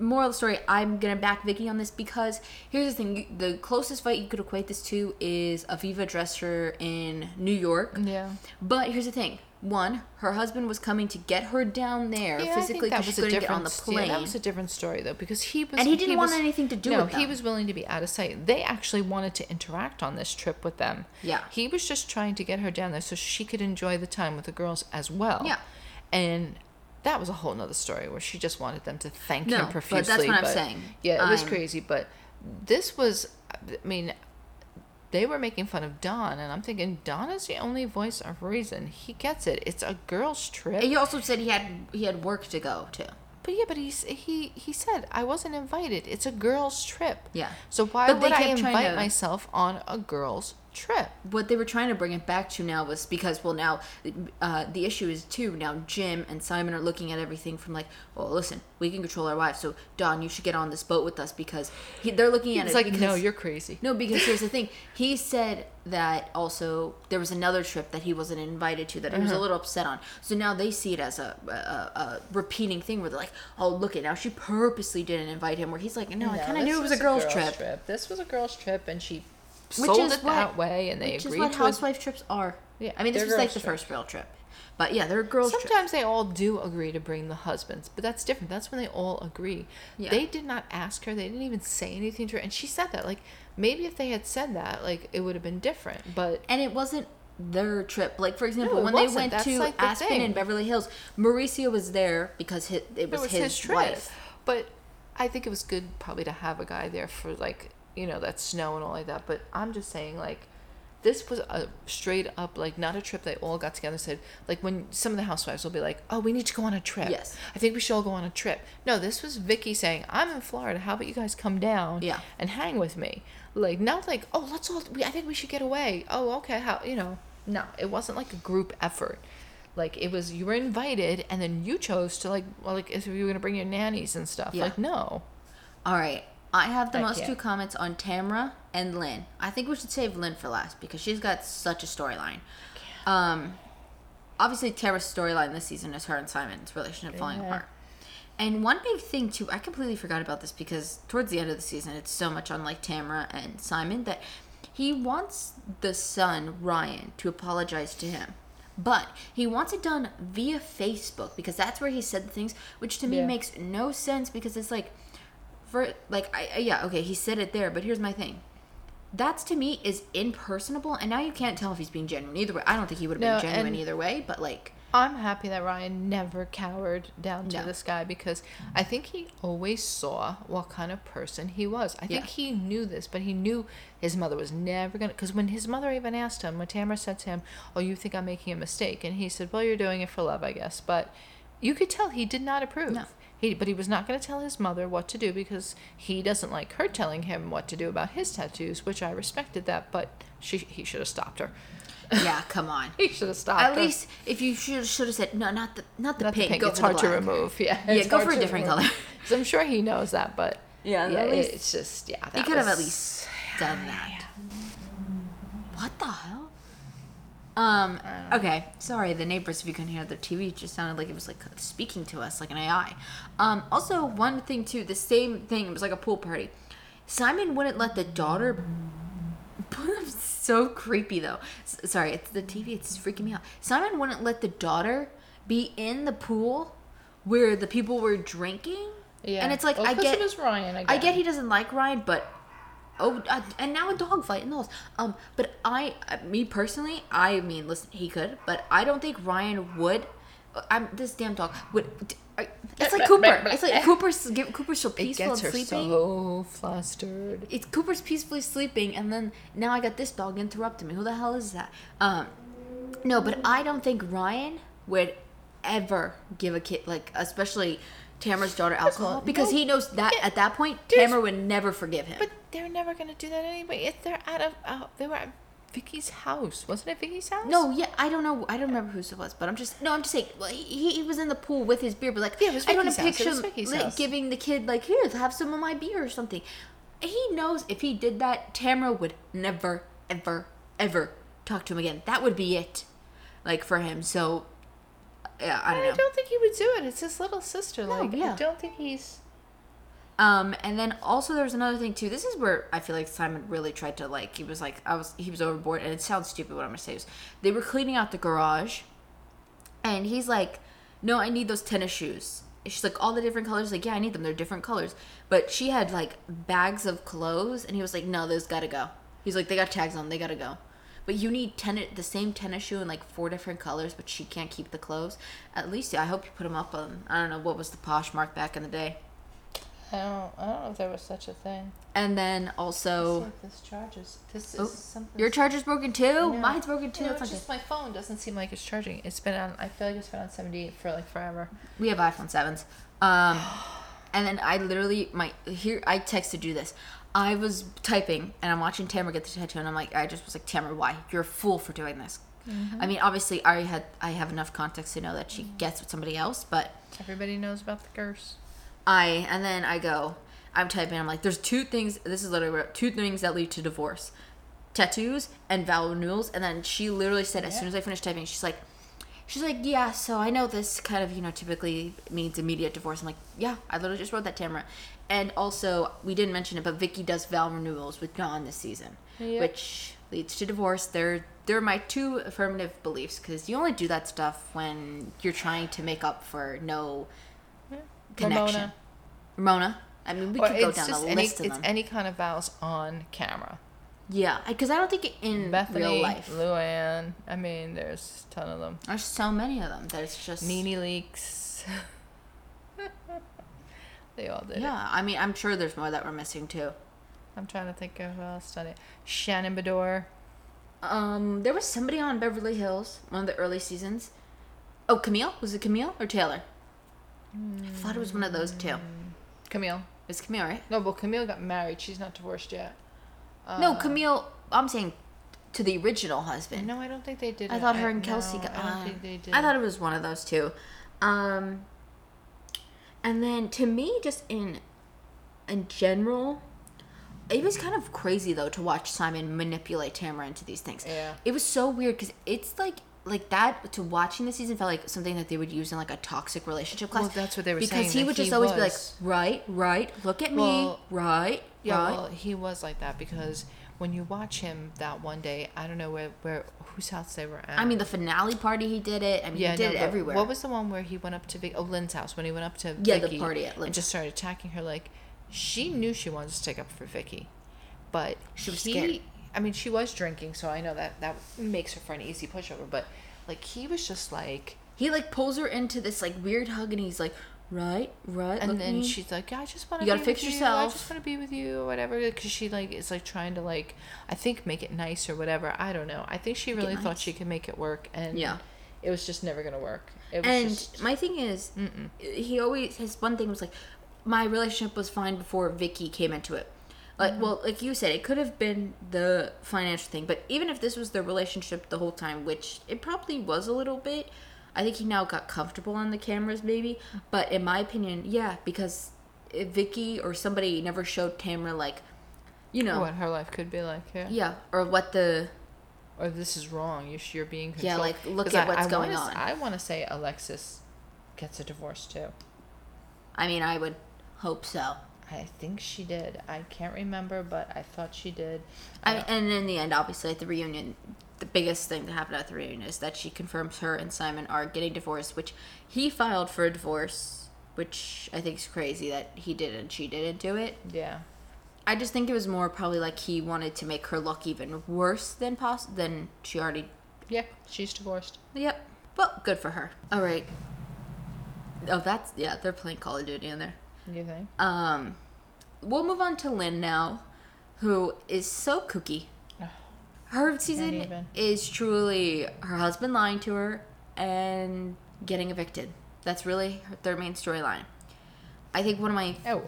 moral of the story i'm gonna back Vicki on this because here's the thing the closest fight you could equate this to is Aviva Drescher in new york
Yeah.
but here's the thing one her husband was coming to get her down there
Yeah,
physically because
think
she's
that was a
to get on the
Yeah,
plane
that was a different story though, because he was
And he didn't want
was-
anything to do with it.
no,
with
he was willing to be out of sight. They actually wanted to interact on this trip with them.
Yeah.
he was just trying to get her down there so she could enjoy the time with the girls as well.
Yeah.
and that was a whole nother story where she just wanted them to thank him profusely.
No, but that's what I'm saying.
Yeah, it was
I'm-
crazy, but this was. I mean, they were making fun of Donn, and I'm thinking Donn is the only voice of reason. He gets it. It's a girls' trip.
And he also said he had he had work to go to
But yeah, but he's he he said I wasn't invited. It's a girls' trip.
Yeah.
So why
But
would I invite
to-
myself on a girls' trip?
what they were trying to bring it back to now was because well now uh, the issue is too now jim and simon are looking at everything from like well listen we can control our wives so Donn you should get on this boat with us because he, they're looking at
It's
it
like
because,
no, you're crazy.
no because here's the thing he said that also there was another trip that he wasn't invited to that he
Uh-huh.
was a little upset on so now they see it as a, a, a repeating thing where they're like oh look at now she purposely didn't invite him where he's like no, i kind of knew it was a girls trip
This was a girls' trip, and she sold
is
it
what-
that way, and they
which is
agreed
what
to
housewife trips are
Yeah,
i mean this was like the
trips.
first real trip but yeah they're girls trips.
Sometimes they all do agree to bring the husbands, but that's different. That's when they all agree.
Yeah.
They did not ask her. They didn't even say anything to her, and she said that. Like maybe if they had said that, like it would have been different. But
and it wasn't their trip. Like for example,
it
when
wasn't.
they went
That's
to
like the
Aspen
thing.
and Beverly Hills, Mauricio was there because his, it was,
it was
his,
his, trip.
wife.
But I think it was good probably to have a guy there for like you know that snow and all like that. But I'm just saying like this was a straight up like not a trip they all got together and said like when some of the housewives will be like oh we need to go on a trip.
Yes.
i think we should all go on a trip. No this was Vicki saying i'm in florida. How about you guys come down
Yeah.
and hang with me? Like not like oh let's all we, i think we should get away. Oh okay how you know. No it wasn't like a group effort. Like it was you were invited and then you chose to like well like if you were gonna bring your nannies and stuff.
Yeah.
like no.
All right, I have the
I
most
can't.
two comments on Tamra and Lynne. I think we should save Lynne for last because she's got such a storyline. Um, obviously, Tamra's storyline this season is her and Simon's relationship falling
Yeah.
apart. And one big thing too, I completely forgot about this because towards the end of the season, it's so much on like Tamara and Simon that he wants the son Ryan to apologize to him, but he wants it done via Facebook because that's where he said the things, which to me
Yeah.
makes no sense because it's like, for like I I- yeah okay he said it there, but here's my thing. That's to me is impersonable, and now you can't tell if he's being genuine either way. I don't think he would have been genuine either way, but like
I'm happy that Ryan never cowered down to
No.
this guy because I think he always saw what kind of person he was. I think
Yeah.
he knew this, but he knew his mother was never going to. Because when his mother even asked him, when Tamara said to him, Oh, you think I'm making a mistake? And he said, Well, you're doing it for love, I guess. But you could tell he did not approve.
No.
He, but he was not going to tell his mother what to do because he doesn't like her telling him what to do about his tattoos, which I respected that, but she he should have stopped her.
yeah, come on.
He should have stopped
At
her.
least if you should should have said no, not the not the
Not
pink.
the pink.
Go
it's
for the
hard to remove. Yeah.
Yeah, go for a different
remove.
color.
'Cause I'm sure he knows that, but
Yeah,
yeah,
at least-
it's just yeah.
He
That
could have at least done that. What the hell? Um. Okay. Sorry, the neighbors. If you can hear the TV, just sounded like it was like speaking to us like an AI. Um. Also, one thing too. The same thing. It was like a pool party. Simon wouldn't let the daughter. so creepy though. S- sorry, it's the TV. It's freaking me out. Simon wouldn't let the daughter be in the pool where the people were drinking.
Yeah.
And it's like
Well,
I get
it was Ryan.
I get he doesn't like Ryan, but oh, uh, and now a dog fight in the. Um, but I, uh, me personally, I mean, listen, he could, but I don't think Ryan would. uh, I'm this damn dog would. d- I- It's like Cooper. It's like Cooper's. Cooper's so
It
peaceful and sleeping.
so flustered.
It's Cooper's peacefully sleeping, and then now I got this dog interrupting me. Who the hell is that? Um, no, but I don't think Ryan would ever give a kid like, especially Tamara's daughter, alcohol because
no,
he knows that
yeah,
at that point Tamara would never forgive him.
But they're never gonna do that anyway. If they're at a, uh, they were at Vicki's house, wasn't it Vicki's house?
No, yeah, I don't know. I don't remember whose it was, but I'm just no. I'm just saying. Well, he, he was in the pool with his beer, but like,
Yeah, it was
I don't
Vicki's house. It
picture
was Vicki's
like,
house.
giving the kid like, here, have some of my beer or something. He knows if he did that, Tamara would never, ever, ever talk to him again. That would be it, like for him. So, yeah, I don't know.
I don't think he would do it. It's his little sister.
No,
like
yeah.
I don't think he's.
Um, and then also there's another thing too. This is where I feel like Simon really tried to like. He was like, I was, he was overboard, and it sounds stupid what I'm gonna say. Is they were cleaning out the garage, and he's like, "No, I need those tennis shoes." She's like, "All the different colors." Like, yeah, I need them. They're different colors. But she had like bags of clothes, and he was like, "No, those gotta go." He's like, "They got tags on. They gotta go." But you need tennis, the same tennis shoe in like four different colors, but she can't keep the clothes. At least, yeah, I hope you put them up on. I don't know what was the Poshmark back in the day.
I don't. I don't know if there was such a thing.
And then also,
this charges. This
Oh,
is something.
your charger's broken too. Mine's broken too.
No,
That's
it's just my phone doesn't seem like it's charging. It's been on. I feel like it's been on seventy eight for like forever.
We have iPhone sevens. Um, and then I literally my here I texted you this. I was typing and I'm watching Tamara get the tattoo and I'm like I just was like Tamara, why? You're a fool for doing this. I mean, obviously I had I have enough context to know that she gets with somebody else, but
Everybody knows about the curse.
I and then I go, I'm typing. I'm like, there's two things. This is literally two things that lead to divorce: tattoos and vow renewals. And then she literally said, as
Yeah.
soon as I finished typing, she's like, she's like, yeah. So I know this kind of you know typically means immediate divorce. I'm like, yeah. I literally just wrote that, Tamara. And also, we didn't mention it, but Vicki does vow renewals with Donn this season,
Yep.
which leads to divorce. They're they're my two affirmative beliefs because you only do that stuff when you're trying to make up for no connection.
Ramona.
Ramona. I mean, we
Or
could go
it's
down the
any.
list of
It's
them.
any kind of vows on camera.
yeah, because I don't think in
Bethany,
real life
Luann. I mean, there's a ton of them.
there's so many of them. There's just
Nene Leakes. they all did it.
yeah. I mean, I'm sure there's more that we're missing too.
I'm trying to think of who else done it. Shannon Beador.
Um, there was somebody on Beverly Hills one of the early seasons. Oh, Camille was it Camille or Taylor? I thought it was one of those two.
Camille.
It's Camille, right?
No, but Camille got married. She's not divorced yet.
no,
Uh,
Camille. I'm saying to the original husband.
No, I don't think they did.
I thought her and Kelsey
no,
got.
I don't
uh,
think they did.
I thought it was one of those two. Um, and then to me, just in in general, it was kind of crazy though to watch Simon manipulate Tamara into these things.
Yeah.
It was so weird because it's like like that to watching the season felt like something that they would use in like a toxic relationship class.
Well, that's what they were
because
saying,
Because
he
would just
he
always be like, right, right, look at me, right,
Yeah,
right.
well, he was like that because when you watch him that one day, I don't know where, where whose house they were at.
I mean, the finale party he did it. I mean,
yeah,
he did
no,
it everywhere.
What was the one where he went up to Vic? Oh, Lynne's house when he went up to
Yeah, the party at
Lynne's.
and
just started attacking her. Like she knew she wanted to stick up for Vicki, but
She was
he,
scared.
I mean, she was drinking, so I know that that makes her for an easy pushover. But like he was just like,
he like pulls her into this like weird hug, and he's like, right, right.
and
look at
then
me.
she's like, yeah, I just want to.
You gotta
be
fix
with
yourself.
You. I just want to be with you, or whatever. Because she like is like trying to like, I think make it nice or whatever. I don't know. I think she really thought
nice.
she could make it work, and
Yeah.
it was just never gonna work. It was
and
just,
my thing is, he always his one thing was like, my relationship was fine before Vicki came into it. Like,
Mm-hmm.
well, like you said, it could have been the financial thing, but even if this was their relationship the whole time, which it probably was a little bit, I think he now got comfortable on the cameras, maybe. But in my opinion, yeah, because Vicki or somebody never showed Tamara like, you know,
what her life could be like. Yeah.
yeah, or what the
or this is wrong. You're, you're being
Yeah, like, look at
I-
what's
I
going
wanna
on.
I want to say Alexis gets a divorce too.
I mean, I would hope so.
I think she did. I can't remember, but I thought she did.
I uh, mean, and in the end, obviously, at the reunion, the biggest thing that happened at the reunion is that she confirms her and Simon are getting divorced, which he filed for a divorce, which I think is crazy that he did and she didn't do it.
yeah.
I just think it was more probably like he wanted to make her look even worse than poss- than she already.
Yeah, she's divorced.
Yep. Well, good for her. All right. Oh, that's yeah. They're playing Call of Duty in there.
You think?
Um, we'll move on to Lynne now, who is so kooky. Her season is truly her husband lying to her and getting evicted. That's really her, their main storyline. I think one of my
Oh,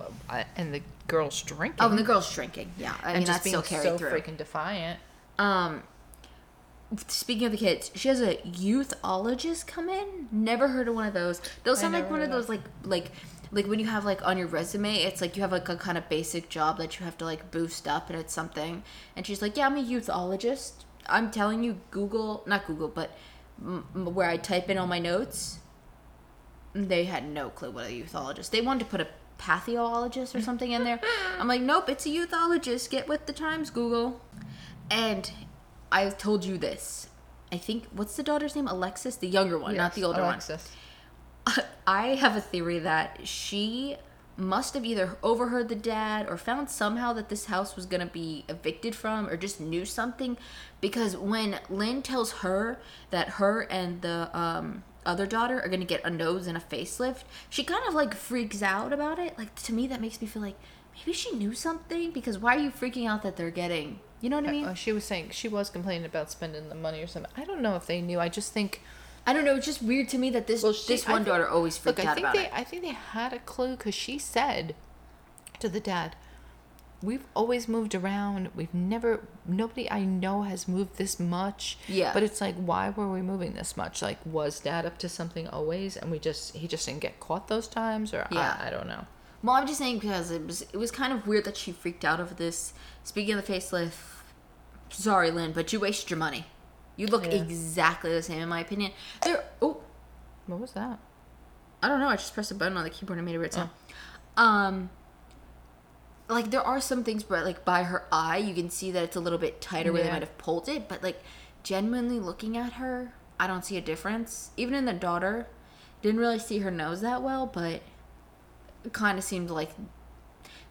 and the girl's drinking.
oh, and the girl's drinking. Yeah, I
and
mean
just
that's
being
still carried
so
through.
freaking defiant.
Um, speaking of the kids, she has a youthologist come in. Never heard of one of those. Those sound like one of those like like like when you have like on your resume, it's like you have like a kind of basic job that you have to like boost up, and it's something. And she's like, "Yeah, I'm a youthologist. I'm telling you, Google, not Google, but m- where I type in all my notes." They had no clue what a youthologist. They wanted to put a pathologist or something in there. I'm like, nope, it's a youthologist. Get with the times, Google. And I told you this. I think what's the daughter's name? Alexis, the younger one, not the older
Alexis.
one. I have a theory that she must have either overheard the dad or found somehow that this house was gonna be evicted from or just knew something because when Lynne tells her that her and the um other daughter are gonna get a nose and a facelift, she kind of like freaks out about it. Like to me that makes me feel like maybe she knew something because why are you freaking out that they're getting you know what I mean?
Uh, she was saying she was complaining about spending the money or something. I don't know if they knew. I just think
I don't know. It's just weird to me that this
Well, she-
this
I
one
think-
daughter always freaked
Look, I
out
think
about
they,
it.
I think they had a clue because she said to the dad, "We've always moved around. We've never, nobody I know has moved this much.
Yeah.
But it's like, why were we moving this much? Like, was dad up to something always, and we just he just didn't get caught those times, or
Yeah.
I, I don't know.
Well, I'm just saying because it was it was kind of weird that she freaked out over this. Speaking of the facelift, sorry, Lynne, but you wasted your money. You look
Yeah.
exactly the same, in my opinion. There. Oh,
What was that?
I don't know. I just pressed a button on the keyboard and made a weird sound. Um, like there are some things but like by her eye, you can see that it's a little bit tighter where they might have pulled it. But like, genuinely looking at her, I don't see a difference. Even in the daughter, didn't really see her nose that well, but it kind of seemed like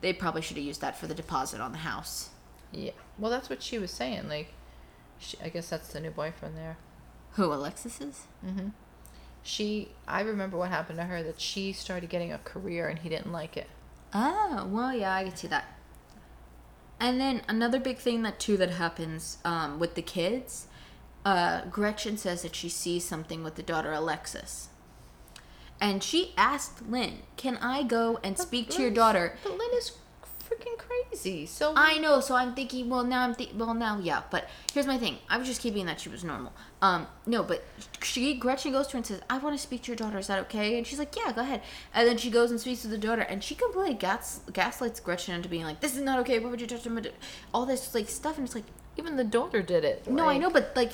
they probably should have used that for the deposit on the house.
Yeah. Well, that's what she was saying. Like, she, I guess that's the new boyfriend there.
Who Alexis is? Mhm.
She, I remember what happened to her that she started getting a career and he didn't like it.
Oh, well, yeah, I can see that. And then another big thing that too that happens um, with the kids, uh, Gretchen says that she sees something with the daughter Alexis, and she asked Lynne, "Can I go and speak to your daughter?"
But Lynne is freaking crazy. So
I know, so I'm thinking, well, now I'm thinking, well, now, yeah, but here's my thing. I was just keeping that she was normal. Um, no, but she, Gretchen goes to her and says, I want to speak to your daughter. Is that okay? And she's like, yeah, go ahead. And then she goes and speaks to the daughter, and she completely gas, gaslights Gretchen into being like, this is not okay. Why would you touch him? All this, like, stuff. And it's like,
even the daughter did it.
no, I know, but, like,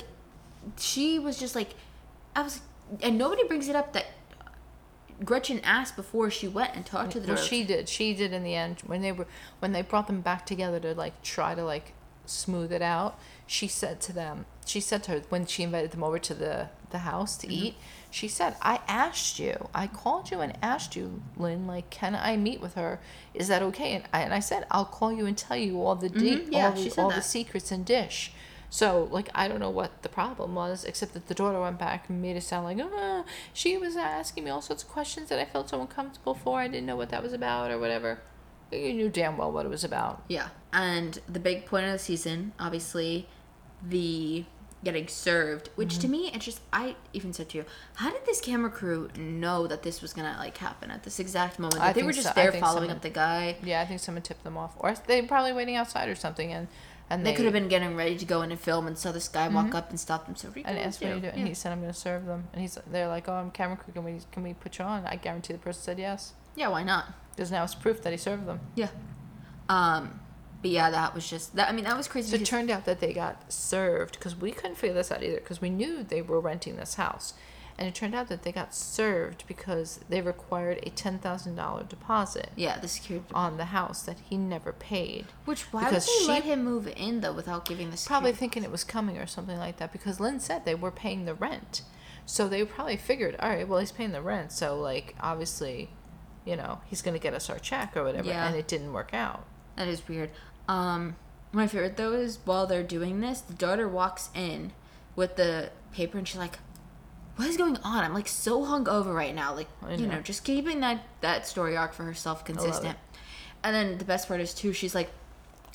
she was just like, I was, and nobody brings it up that Gretchen asked before she went and talked to the
Well, she did. She did in the end when they were when they brought them back together to like try to like smooth it out. She said to them. She said to her when she invited them over to the the house to eat. She said, "I asked you. I called you and asked you, Lynne. Like, can I meet with her? Is that okay?" And I, and I said, "I'll call you and tell you all the de-
Mhm, yeah,
all,
she
the,
said
all the secrets and dish." So, like, I don't know what the problem was, except that the daughter went back and made it sound like, uh, she was asking me all sorts of questions that I felt so uncomfortable for. I didn't know what that was about or whatever. You knew damn well what it was about.
Yeah. And the big point of the season, obviously, the getting served, which
Mm-hmm.
to me, it's just, I even said to you, how did this camera crew know that this was going to, like, happen at this exact moment?
I
That they were just
so-
there following
someone-
up the guy.
Yeah, I think someone tipped them off, or they were probably waiting outside or something, and and
They
they,
could have been getting ready to go in and film and saw this guy walk up and stop them. So,
and asked what
do?
you do, and he said, "I'm going to serve them." And he's they're like, "Oh, I'm camera crew. Can we can we put you on?" I guarantee the person said yes,
yeah, why not?
because now it's proof that he served them.
Yeah. Um, but yeah, that was just, that. I mean, that was crazy.
So it turned out that they got served because we couldn't figure this out either because we knew they were renting this house. And it turned out that they got served because they required a $10,000 deposit
yeah, the security.
on the house that he never paid.
Which, why
because
would they
she-
let him move in, though, without giving the
Probably
security?
thinking it was coming or something like that because Lynne said they were paying the rent. So they probably figured, all right, well, he's paying the rent. So, like, obviously, you know, he's going to get us our check or whatever.
Yeah.
And it didn't work out.
That is weird. Um, my favorite though is while they're doing this, the daughter walks in with the paper and she's like, "What is going on?" I'm like so hungover right now. Like
I
you
know.
know, just keeping that that story arc for herself consistent. And then the best part is too, she's like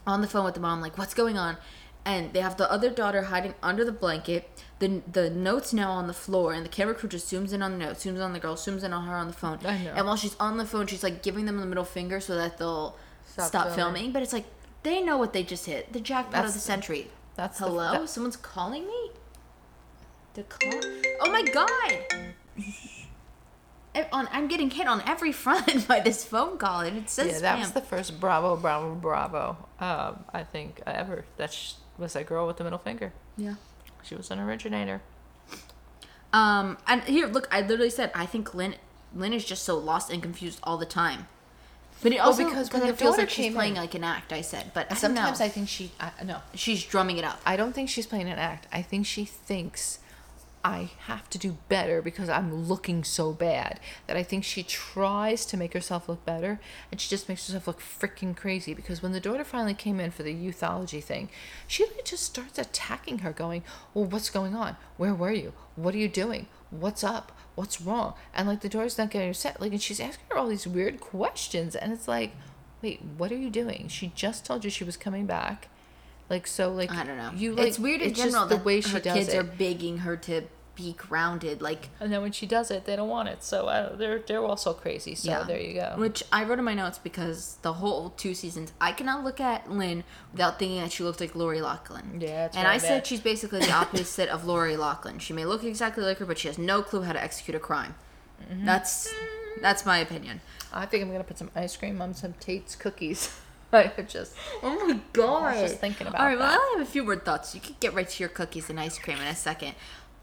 on the phone with the mom, like, "What's going on?" And they have the other daughter hiding under the blanket. The the notes now on the floor, and the camera crew just zooms in on the note, zooms on the girl, zooms in on her on the phone.
I know.
And while she's on the phone, she's like giving them the middle finger so that they'll
Stop
stop,
filming.
filming. But it's like they know what they just hit. The jackpot of
That's-
the century.
That's the-
Hello?
that-
Someone's calling me? The call? Oh my god! On, I'm getting hit on every front by this phone call, and it says
yeah, that
spam.
was the first bravo, bravo, bravo. Um, I think ever. That sh- was that girl with the middle finger.
yeah.
She was an originator.
Um, and here, look, I literally said I think Lynne, Lynne is just so lost and confused all the time. But it also
because
because
when
it feels like she's playing
in-
like an act. I said, but I
Sometimes I think she. I, no,
she's drumming it up.
I don't think she's playing an act. I think she thinks I have to do better because I'm looking so bad. That I think she tries to make herself look better and she just makes herself look freaking crazy because when the daughter finally came in for the youthology thing, she like just starts attacking her, going, Well, what's going on? Where were you? What are you doing? What's up? What's wrong? And like the daughter's not getting upset. Like, and she's asking her all these weird questions. And it's like, Wait, what are you doing? She just told you she was coming back. Like so, like
I don't know.
You like
it's weird in
it's just
general
the
that
way
her
she does
kids
it.
are begging her to be grounded. Like
And then when she does it, they don't want it. So uh, they're they're also crazy. So there you go.
Which I wrote in my notes because the whole two seasons, I cannot look at Lynne without thinking that she looks like Lori Loughlin.
Yeah, it's
and
really
I said she's basically the opposite of Lori Loughlin. She may look exactly like her, but she has no clue how to execute a crime.
Mm-hmm.
That's that's my opinion.
I think I'm gonna put some ice cream on some Tate's cookies. I just
Oh my god!
just thinking about
All right, well,
that.
I have a few more thoughts. You could get right to your cookies and ice cream in a second.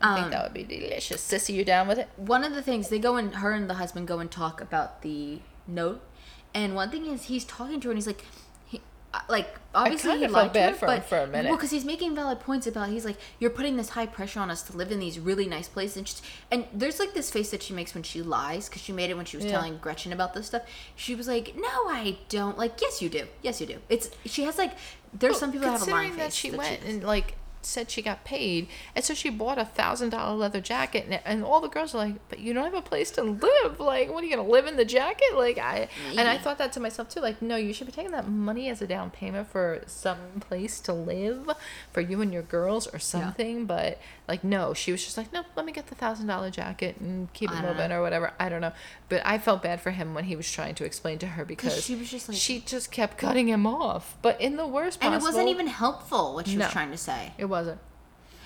I think
Um,
that would be delicious. Sissy, you down with it?
one of the things they go and her and the husband go and talk about the note, and one thing is he's talking to her and he's like, like obviously he
bad
her,
for him
but
for a minute.
well, because he's making valid points about he's like you're putting this high pressure on us to live in these really nice places, and, she's, and there's like this face that she makes when she lies because she made it when she was
Yeah.
telling Gretchen about this stuff. She was like, no, I don't. Like, yes, you do. Yes, you do. It's she has like there's some people that have a lying
Considering
face.
that she
that
went
she-
and like said she got paid, and so she bought a thousand dollar leather jacket, and, and all the girls are like, "But you don't have a place to live. Like, what are you gonna live in the jacket?" Like, I and I thought that to myself too. Like, no, you should be taking that money as a down payment for some place to live for you and your girls or something. But like, no, she was just like, "No, let me get the thousand dollar jacket and keep it moving
know.
or whatever." I don't know, but I felt bad for him when he was trying to explain to her because
she was just like-
she just kept cutting him off, but in the worst
And it wasn't even helpful what she
No.
was trying to say.
It wasn't.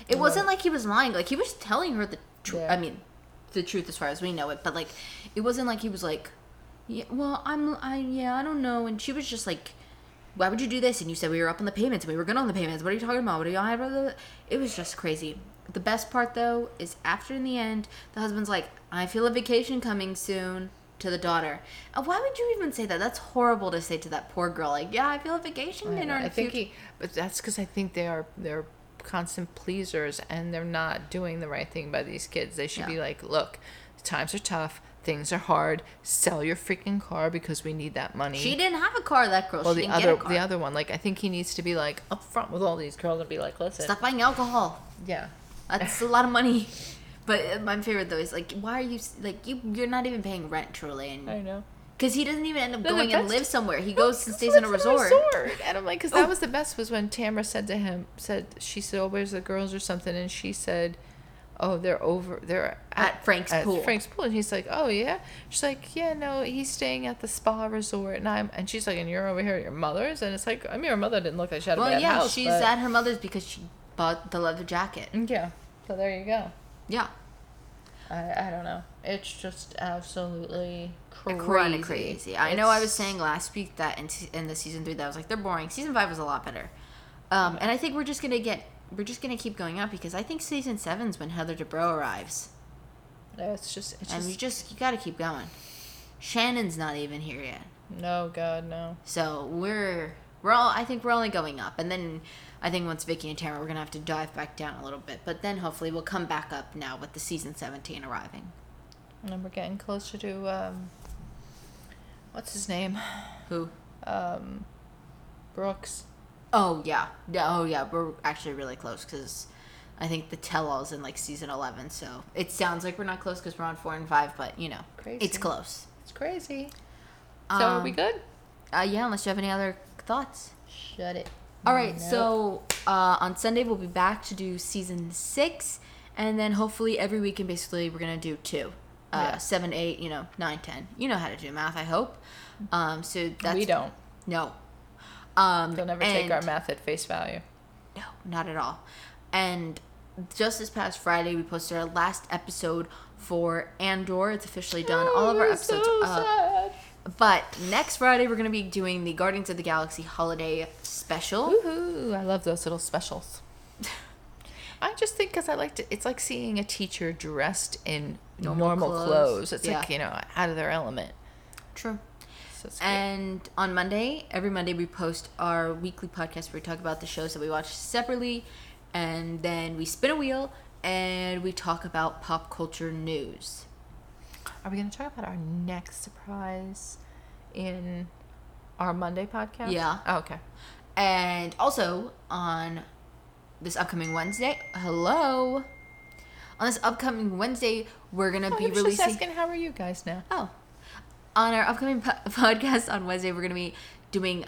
It wasn't like he was lying. Like he was telling her the truth.
Yeah.
I mean, the truth as far as we know it. But like, it wasn't like he was like, yeah, well, I'm, I, yeah, I don't know. And she was just like, why would you do this? And you said we were up on the payments and we were good on the payments. What are you talking about? What are you on? blah, blah, blah." It was just crazy. The best part though is after in the end, the husband's like, I feel a vacation coming soon. To the daughter, and why would you even say that? That's horrible to say to that poor girl. Like, yeah, I feel a vacation
I,
our
I think
future.
he, but that's because I think they are they're constant pleasers and they're not doing the right thing by these kids. They should
Yeah.
be like, look, times are tough, things are hard. Sell your freaking car because we need that money.
She didn't have a car. That girl.
well,
she
the other
get a car.
the other one, like I think he needs to be like upfront with all these girls and be like, listen,
Stop buying alcohol.
yeah,
That's a lot of money. But uh, my favorite though is like, why are you like you? You're not even paying rent truly,
I
and
know.
because he doesn't even end up
No,
going and live somewhere. He goes and stays in a
lives
resort.
And I'm like, because that was the best was when Tamara said to him, said she said, "Oh, where's the girls or something?" And she said, "Oh, they're over. They're
At Frank's pool.
Frank's pool." And he's like, "Oh yeah." She's like, "Yeah, no, he's staying at the spa resort." And I'm and she's like, "And you're over here at your mother's?" And it's like, I mean, her mother didn't look like she had a
Well,
bad
yeah,
house.
she's
but-
at her mother's because she bought the leather jacket.
Yeah. So there you go.
Yeah,
I I don't know. It's just absolutely crazy.
crazy, crazy. I know I was saying last week that in, in the season three that I was like they're boring. Season five was a lot better, um, and I think we're just gonna get we're just gonna keep going up because I think season seven's when Heather Dubrow arrives,
No, it's just it's
and
just
you just you gotta keep going. Shannon's not even here yet.
no God no.
So we're we're all I think we're only going up, and then I think once Vicki and Tamra, we're gonna have to dive back down a little bit. But then hopefully we'll come back up now with the season seventeen arriving.
And then we're getting closer to um, what's his name?
Who?
Um, Brooks.
Oh yeah, yeah. Oh yeah, we're actually really close because I think the tell-all's in like season eleven. So it sounds like we're not close because we're on four and five, but you know,
Crazy.
it's close.
It's crazy. So are we
Um,
good?
Uh, yeah, unless you have any other thoughts.
Shut it.
All right,
Nope.
so uh, on Sunday we'll be back to do season six, and then hopefully every weekend basically we're gonna do two, uh,
Yeah.
seven, eight, you know, nine, ten. You know how to do math, I hope. Um, so that's
we don't.
No. Um,
They'll never take our math at face value.
No, not at all. And just this past Friday, we posted our last episode for Andor. It's officially done. all of our
so
episodes are up.
sad.
But next Friday, we're going to be doing the Guardians of the Galaxy holiday special.
Woohoo! I love those little specials. I just think because I like to, it's like seeing a teacher dressed in
Normal
normal,
clothes.
clothes. It's
Yeah.
like you know out of their element.
True.
So cute.
And on Monday, every Monday, we post our weekly podcast where we talk about the shows that we watch separately. And then we spin a wheel and we talk about pop culture news.
Are we going to talk about our next surprise in our Monday podcast?
Yeah.
Oh, okay.
And also on this upcoming Wednesday, hello. On this upcoming Wednesday, we're gonna
Oh,
be
was just
releasing.
asking, how are you guys now?
Oh, on our upcoming po- podcast on Wednesday, we're gonna be doing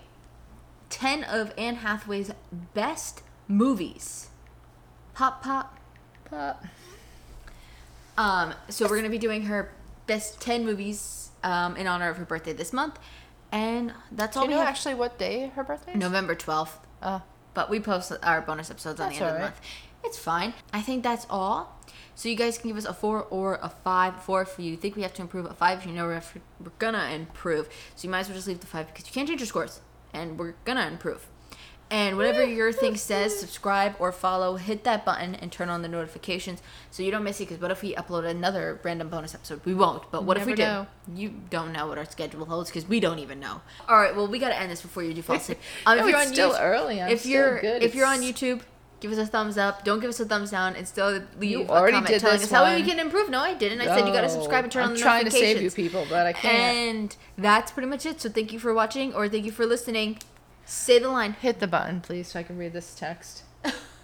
ten of Anne Hathaway's best movies. Pop, pop.
pop.
Um, so we're gonna be doing her best ten movies um, in honor of her birthday this month, and that's
do
all
you
we
know
have.
actually what day her birthday is?
November twelfth.
Uh,
But we post our bonus episodes on the end of the month. It's fine. I think that's all. So you guys can give us a four or a five. Four if you think we have to improve. A five if you know we're, we're gonna improve. So you might as well just leave the five because you can't change your scores, and we're gonna improve. And whatever your thing says, subscribe or follow. Hit that button and turn on the notifications so you don't miss it. Because what if we upload another random bonus episode? We won't. But what if we
Never
do?
know.
You don't know what our schedule holds because we don't even know. All right. Well, we gotta end this before you do fall asleep. Um,
No, it's still early. I'm
if you're
good.
if you're on YouTube, give us a thumbs up. Don't give us a thumbs down, and still leave
You
a
already
comment
did
telling
this
us how we can improve. No, I didn't. I said you gotta subscribe and turn
I'm
on the
trying to save you people, but I can't.
And that's pretty much it. So thank you for watching, or thank you for listening. Say the line.
Hit the button, please, so I can read this text.